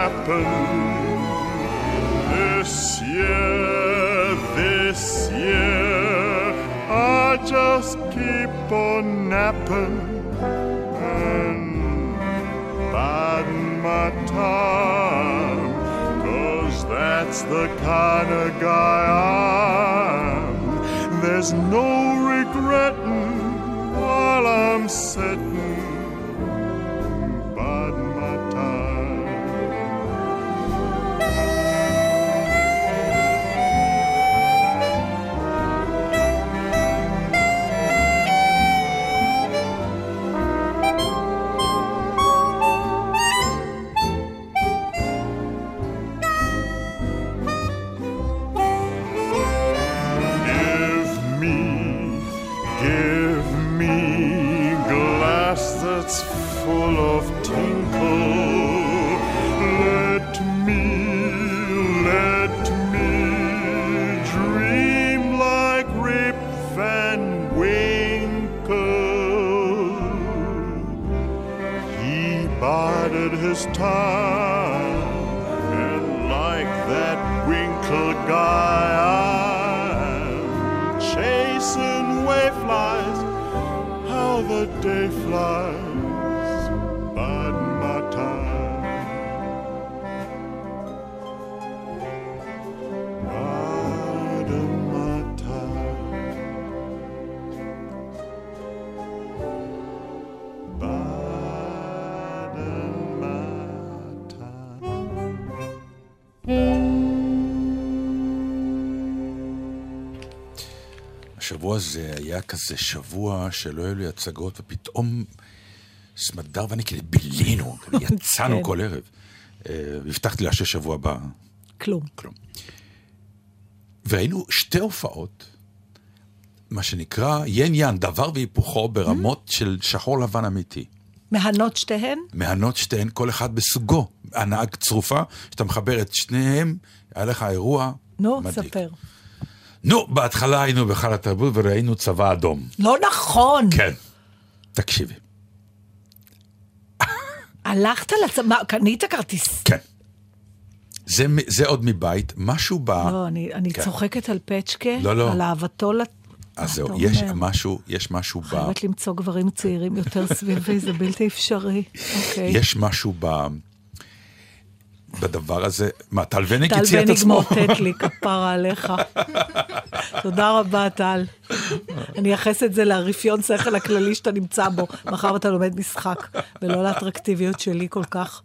happen. This year, this year, I just keep on napping and biding my time. Cause that's the kind of guy I am. There's no השבוע הזה היה כזה שבוע שלא היו לי הצגות, ופתאום סמדר ואני כאילו בילינו, יצאנו כן. כל ערב. אה, והבטחתי לה ששבוע הבא, כלום. כלום. והיינו שתי הופעות, מה שנקרא ין ין, דבר והיפוכו ברמות של שחור לבן אמיתי. מהנות שתיהן? מהנות שתיהן, כל אחד בסוגו. הנהג צרופה, שאתה מחבר את שניהם, היה לך אירוע נו, מדליק. ספר. נו, בהתחלה היינו בהיכל התרבות וראינו צבא אדום. לא נכון. כן. תקשיבי. הלכת לצבא, קנית כרטיס? כן. זה, זה עוד מבית, משהו ב... לא, אני, אני כן. צוחקת על פצ'קה, לא, לא. על אהבתו לת... אז זהו, יש אומר? משהו, יש משהו ב... חייבת למצוא גברים צעירים יותר סביבי, זה בלתי אפשרי. אוקיי. יש משהו ב... בדבר הזה. מה, טל וניג טל הציע את עצמו? מאותת לי, כפרה עליך. תודה רבה, טל. אני אייחס את זה לרפיון שכל הכללי שאתה נמצא בו, מאחר ואתה לומד משחק, ולא לאטרקטיביות שלי כל כך.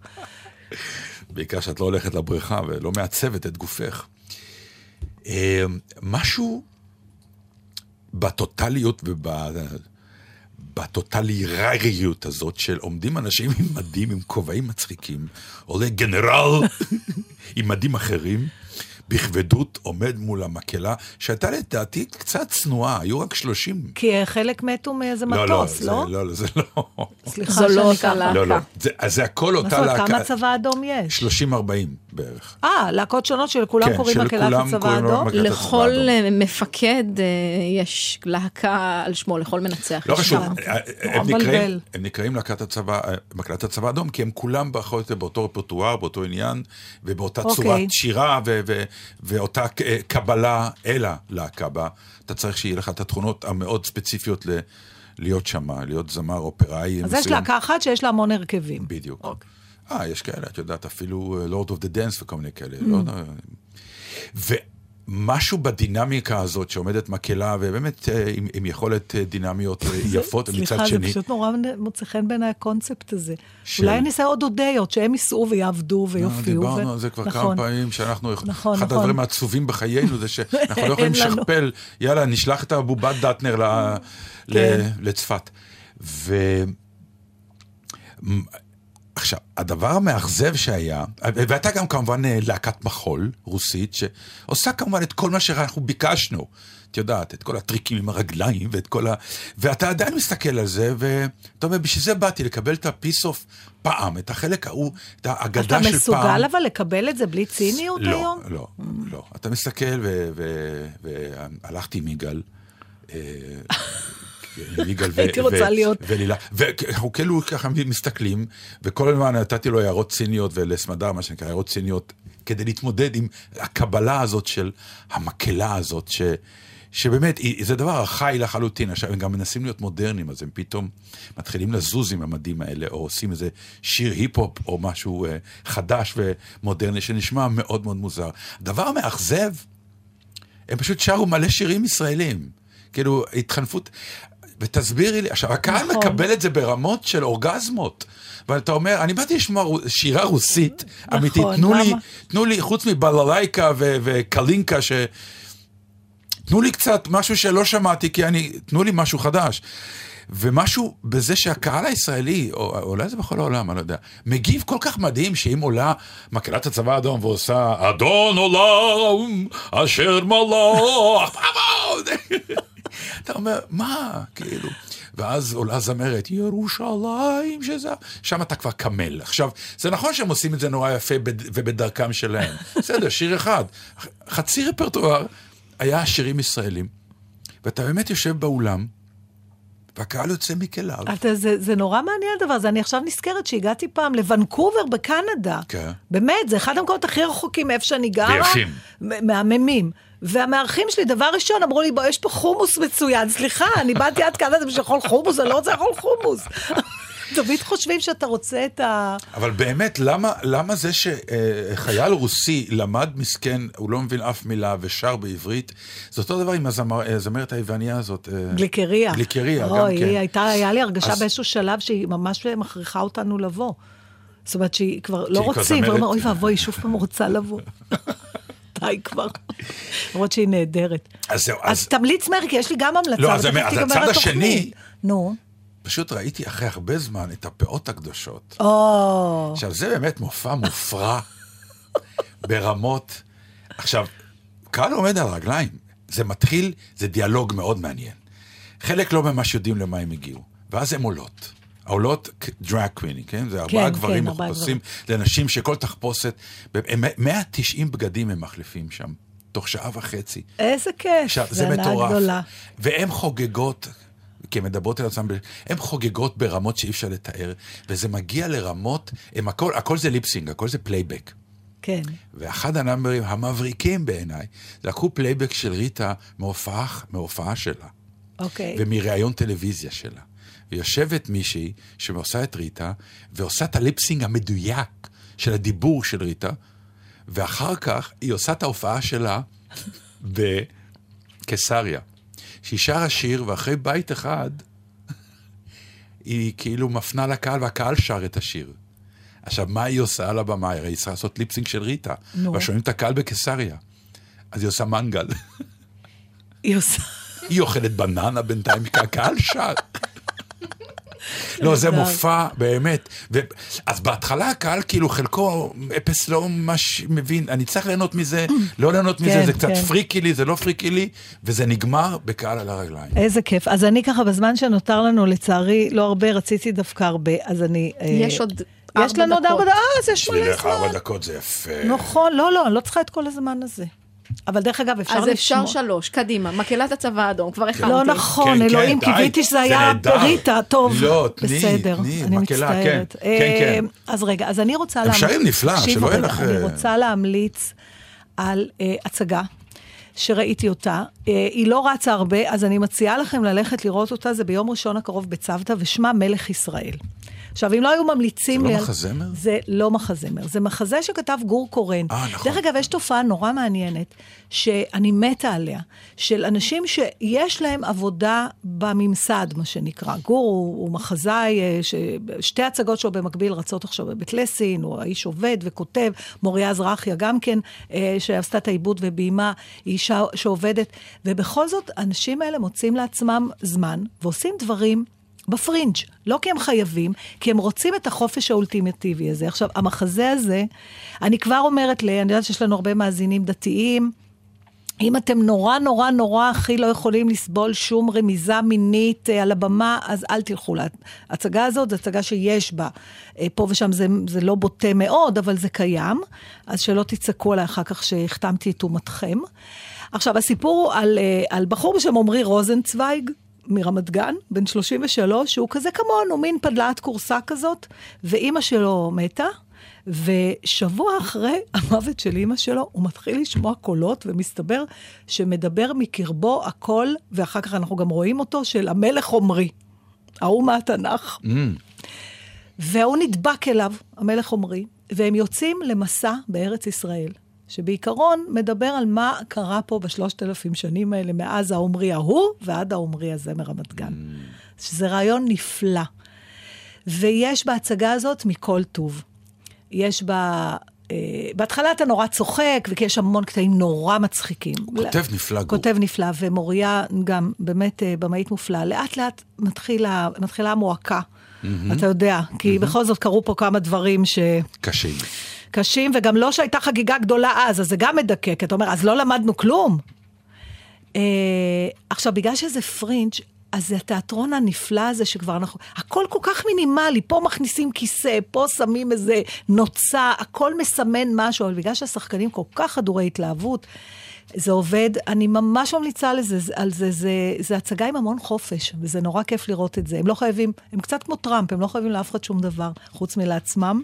בעיקר שאת לא הולכת לבריכה ולא מעצבת את גופך. אה, משהו בטוטליות ובטוטלירריות הזאת של עומדים אנשים עם מדים, עם כובעים מצחיקים, עולה גנרל עם מדים אחרים, בכבדות עומד מול המקהלה, שהייתה לדעתי קצת צנועה, היו רק שלושים. כי חלק מתו מאיזה לא, לא, מטוס, זה- לא? לא, לא, זה לא. סליחה זו לא שאני ככה. להקה. לא, לא. זה- זה הכל מה אותה להקה. כמה צבא אדום יש? 30-40 בערך. אה, להקות שונות שלכולם כן, קוראים מקהלת הצבא האדום? הצבא לכל. אה, מפקד אה, יש להקה על שמו, לכל מנצח. לא יש חשוב. אה, הם נקראים, מבלבל. הם נקראים להקת הצבא, מקהלת הצבא האדום, כי הם כולם פחות או יותר באותו רפרטואר, באותו עניין, ובאותה אוקיי. צורת שירה, ו- ו- ואותה קבלה אל הלהקה בה. אתה צריך שיהיה לך את התכונות המאוד ספציפיות ל- להיות שם, להיות זמר אופראי אז יש מסוים. להקה אחת שיש לה המון הרכבים. בדיוק. אוקיי. אה, יש כאלה, את יודעת, אפילו Lord of the Dance וכל מיני כאלה. Mm. לא. ומשהו בדינמיקה הזאת שעומדת מקהלה, ובאמת אה, עם, עם יכולת אה, דינמיות אה, יפות, ומצד סליחה, זה שני... פשוט נורא מוצא חן בעיניי הקונספט הזה. של- אולי אני אעשה עוד אודיות, שהם ייסעו ויעבדו ויופיעו. דיברנו ו- על זה כבר נכון. כמה פעמים, שאנחנו, נכון, אחד נכון. הדברים העצובים בחיינו זה שאנחנו לא יכולים. לשכפל, יאללה, נשלח את הבובת דטנר ל- כן. ל- לצפת. ו... עכשיו, הדבר המאכזב שהיה, והייתה גם כמובן אה, להקת מחול רוסית, שעושה כמובן את כל מה שאנחנו ביקשנו. את יודעת, את כל הטריקים עם הרגליים ואת כל ה... ואתה עדיין מסתכל על זה, ואתה אומר, בשביל זה באתי לקבל את ה-piece of פעם, את החלק ההוא, את האגדה של אתה פעם. מסוגל אבל לקבל את זה בלי ציניות לא, היום? לא, לא. אתה מסתכל, ו- ו- והלכתי עם יגאל, אה, יגאל ו- הייתי רוצה להיות. ולילה. ואנחנו כאילו ככה מסתכלים, וכל הזמן נתתי לו הערות ציניות ולסמדר, מה שנקרא, הערות ציניות, כדי להתמודד עם הקבלה הזאת של המקהלה הזאת, ש... שבאמת, זה דבר ארכאי לחלוטין. עכשיו, הם גם מנסים להיות מודרניים, אז הם פתאום מתחילים לזוז עם המדים האלה, או עושים איזה שיר היפ-הופ, או משהו אה, חדש ומודרני, שנשמע מאוד מאוד מוזר. הדבר המאכזב, הם פשוט שרו מלא שירים ישראלים. כאילו, התחנפות... ותסבירי לי, עכשיו, הקהל נכון. מקבל את זה ברמות של אורגזמות. אבל אתה אומר, אני באתי לשמוע שירה רוסית אמיתית, תנו לי? תנו לי, חוץ מבללייקה ו- וקלינקה, ש... תנו לי קצת משהו שלא שמעתי, כי אני, תנו לי משהו חדש. ומשהו בזה שהקהל הישראלי, או אולי זה בכל העולם, אני לא יודע, מגיב כל כך מדהים שאם עולה מקהלת הצבא האדום ועושה אדון עולם אשר מלך, אתה אומר, מה, כאילו. ואז עולה זמרת, ירושלים, שזה... שם אתה כבר קמל. עכשיו, זה נכון שהם עושים את זה נורא יפה בד- ובדרכם שלהם. בסדר, שיר אחד. חצי רפרטואר היה שירים ישראלים, ואתה באמת יושב באולם, והקהל יוצא מכליו. אתה, זה, זה נורא מעניין הדבר הזה. אני עכשיו נזכרת שהגעתי פעם לוונקובר בקנדה. כן. באמת, זה אחד המקומות הכי רחוקים מאיפה שאני גרה. ויפים. מהממים. והמארחים שלי, דבר ראשון, אמרו לי, בוא, יש פה חומוס מצוין. סליחה, אני באתי עד קנדה בשביל לאכול חומוס, אני לא רוצה לאכול חומוס. תמיד חושבים שאתה רוצה את ה... אבל באמת, למה, למה זה שחייל רוסי למד מסכן, הוא לא מבין אף מילה ושר בעברית, זה אותו דבר עם הזמר- הזמרת היווניה הזאת. אה, גליקריה. גליקריה, גם אוי, כן. היא הייתה, היה לי הרגשה אז- באיזשהו שלב שהיא ממש מכריחה אותנו לבוא. זאת אומרת שהיא כבר לא שהיא כבר רוצים, והוא אומר, זמרת. אוי ואבוי, היא שוב פעם רוצה לבוא. די כבר. למרות שהיא נהדרת. אז זהו, אז אז תמליץ מהר, כי יש לי גם המלצה. לא, אז הצד. השני- נו. פשוט ראיתי אחרי הרבה זמן את הפאות הקדושות. או, עכשיו, זה באמת מופע מופרע ברמות. עכשיו, קהל עומד על רגליים. זה מתחיל, זה דיאלוג מאוד מעניין. חלק לא ממש יודעים למה הם הגיעו, ואז הן עולות. העולות drag queens, כן? זה ארבעה כן, גברים ארבעה מחופשים לנשים שכל תחפושת, הם- 190 בגדים הם מחליפים שם, תוך שעה וחצי. איזה כיף. עכשיו, זה מטורף. גדולה. והן חוגגות, כי הן מדברות על עצמן, הן חוגגות ברמות שאי אפשר לתאר, וזה מגיע לרמות, הם הכל, הכל זה lip sync, הכל זה פלייבק. כן. ואחד הנאמברים המבריקים בעיניי, לקחו פלייבק של ריטה מהופעה, מהופעה שלה, אוקיי. ומראיון טלוויזיה שלה. ויושבת מישהי שעושה את ריטה, ועושה את הליפסינג המדויק של הדיבור של ריטה, ואחר כך היא עושה את ההופעה שלה בקיסריה. שהיא שרה שיר, ואחרי בית אחד, היא כאילו מפנה לקהל, והקהל שר את השיר. עכשיו, מה היא עושה על הבמה? הרי היא צריכה לעשות ליפסינג של ריטה. נו. ושומעים את הקהל בקיסריה. אז היא עושה מנגל. היא עושה... היא אוכלת בננה בינתיים, כי הקהל שר. לא, זה. מופע, באמת. ו... אז בהתחלה הקהל, כאילו, חלקו אפס לא ממש מבין, אני צריך ליהנות מזה, לא ליהנות מזה, כן, זה קצת כן. פריקי לי, זה לא פריקי לי, וזה נגמר בקהל על הרגליים. איזה כיף. אז אני ככה, בזמן שנותר לנו, לצערי, לא הרבה, רציתי דווקא הרבה, אז אני... אה, יש עוד יש לנו עוד. ארבע דקות, אה, אז יש מלא בשבילך ארבע זמן. דקות זה יפה. נכון, לא, לא, אני לא צריכה את כל הזמן הזה. אבל דרך אגב, אפשר אז אפשר לשמוע- שלוש, קדימה, מקהלת הצבא האדום, כבר הכנתי. לא נכון, כן, אלוהים, כן, קיוויתי שזה זה היה נהדר. ריטה, טוב. לא, תני, בסדר, תני, אני מקהלה, מצטערת. כן, כן, כן. אז רגע, אז אני רוצה הם להמליץ... שרים נפלא, שלא יהיה לך, אני אה, רוצה להמליץ על אה, הצגה. שראיתי אותה, אה, היא לא רצה הרבה, אז אני מציעה לכם ללכת לראות אותה, זה ביום ראשון הקרוב בצוותא, ושמה מלך ישראל. עכשיו, אם לא היו ממליצים זה לא. על- מחזמר? זה לא מחזמר, זה מחזה שכתב גור קורן. אה, נכון. דרך אגב, יש תופעה נורא מעניינת, שאני מתה עליה, של אנשים שיש להם עבודה בממסד, מה שנקרא. גור הוא, הוא מחזאי, אה. שתי הצגות שלו במקביל רצות עכשיו בבית לסין, הוא האיש עובד וכותב, מוריה זרחיה גם כן, אה, שעשתה את העיבוד וביימה, היא אישה שעובדת, ובכל זאת, האנשים האלה מוצאים לעצמם זמן ועושים דברים בפרינג', לא כי הם חייבים, כי הם רוצים את החופש האולטימטיבי הזה. עכשיו, המחזה הזה, אני כבר אומרת ל... אני יודעת שיש לנו הרבה מאזינים דתיים, אם אתם נורא נורא נורא הכי לא יכולים לסבול שום רמיזה מינית אה, על הבמה, אז אל תלכו להצגה הזאת, זו הצגה שיש בה. אה, פה ושם זה, זה לא בוטה מאוד, אבל זה קיים, אז שלא תצעקו עליי אחר כך שהחתמתי את אומתכם. עכשיו, הסיפור הוא על, אה, על בחור בשם עמרי רוזנצוויג, מרמת גן, בן 33, שהוא כזה כמונו, מין פדלת כורסה כזאת, ואימא שלו מתה, ושבוע אחרי המוות של אימא שלו, הוא מתחיל לשמוע קולות, ומסתבר שמדבר מקרבו הקול, ואחר כך אנחנו גם רואים אותו, של המלך עמרי, ההוא מהתנ"ך. והוא נדבק אליו, המלך עמרי, והם יוצאים למסע בארץ ישראל, שבעיקרון מדבר על מה קרה פה בשלושת אלפים שנים האלה, מאז העמרי ההוא ועד העמרי הזה מרמת גן. שזה רעיון נפלא. ויש בהצגה הזאת מכל טוב. יש בה... אה, בהתחלה אתה נורא צוחק, וכי יש המון קטעים נורא מצחיקים. כותב נפלא, גור. כותב נפלא, ומוריה גם באמת אה, במאית מופלאה. לאט לאט מתחילה, מתחילה המועקה, אתה יודע, כי בכל זאת קרו פה כמה דברים ש... קשים. קשים, וגם לא שהייתה חגיגה גדולה אז, אז זה גם מדכא, כי אתה אומר, אז לא למדנו כלום. אה, עכשיו, בגלל שזה פרינג', אז זה התיאטרון הנפלא הזה שכבר אנחנו... הכל כל כך מינימלי, פה מכניסים כיסא, פה שמים איזה נוצה, הכל מסמן משהו, אבל בגלל שהשחקנים כל כך חדורי התלהבות, זה עובד, אני ממש ממליצה לזה, על זה, זה, זה הצגה עם המון חופש, וזה נורא כיף לראות את זה. הם לא חייבים, הם קצת כמו טראמפ, הם לא חייבים לאף אחד שום דבר, חוץ מלעצמם.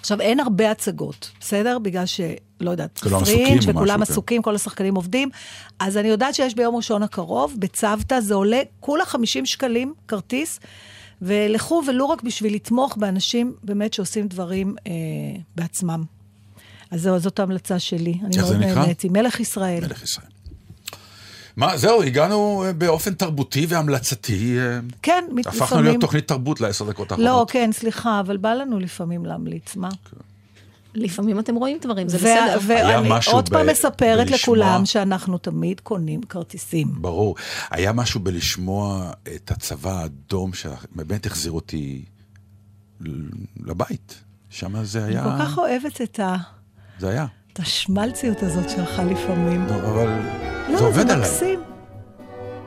עכשיו, אין הרבה הצגות, בסדר? בגלל ש... לא יודעת, פרינג' או משהו, וכולם כן. עסוקים, כל השחקנים עובדים. אז אני יודעת שיש ביום ראשון הקרוב, בצוותא זה עולה כולה 50 שקלים כרטיס, ולכו ולו רק בשביל לתמוך באנשים באמת שעושים דברים אה, בעצמם. אז זהו, זאת ההמלצה שלי. אני מאוד? נהניתי. מלך ישראל. מלך ישראל. מה, זהו, הגענו אה, באופן תרבותי והמלצתי. אה, כן, הפכנו לפעמים... להיות תוכנית תרבות לעשר דקות האחרונות. לא, כן, סליחה, אבל בא לנו לפעמים להמליץ, מה? לפעמים אתם רואים דברים, זה בסדר. היה ואני משהו עוד ב- פעם מספרת בלשמוע- לכולם שאנחנו תמיד קונים כרטיסים. ברור. היה משהו בלשמוע את הצבא האדום, שבאמת החזיר אותי לבית. שם זה אני היה... כל כך אוהבת את ה- זה היה. את השמלציות הזאת שלך לפעמים. אבל לא, זה עובד זה עליי. מקסים.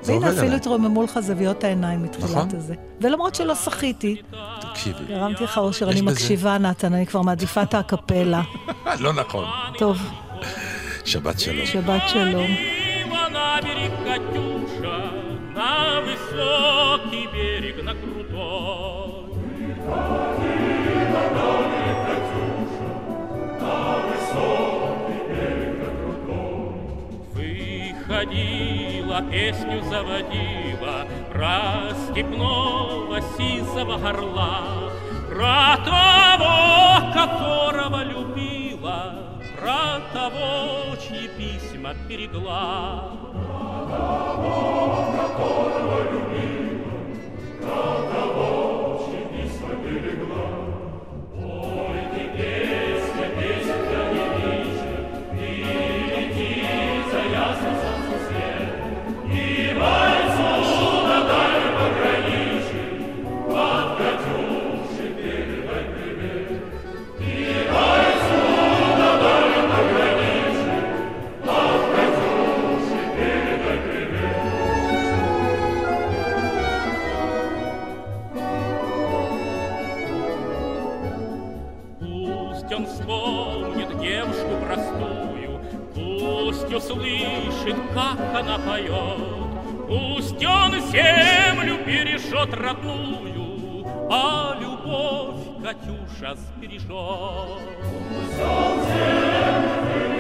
זה והנה, עובד אפילו עליי. התרוממו לך זוויות העיניים מתחילת נכון. הזה. ולמרות שלא שחיתי, תקשיבי. הרמתי לך אושר, יש אני בזה- מקשיבה, נתן, אני כבר מעדיפה את הקפלה. לא נכון. טוב, שבת שלום. שבת שלום. Мимо на берег Катюша, на высокий берег, на крутой. Выходила, песню заводила Про степного сизого горла, Про того, которого любила, Про того, чьи письма берегла. Пусть она поет. Пусть он землю бережет родную, а любовь Катюша сбережет. Пусть он землю бережет.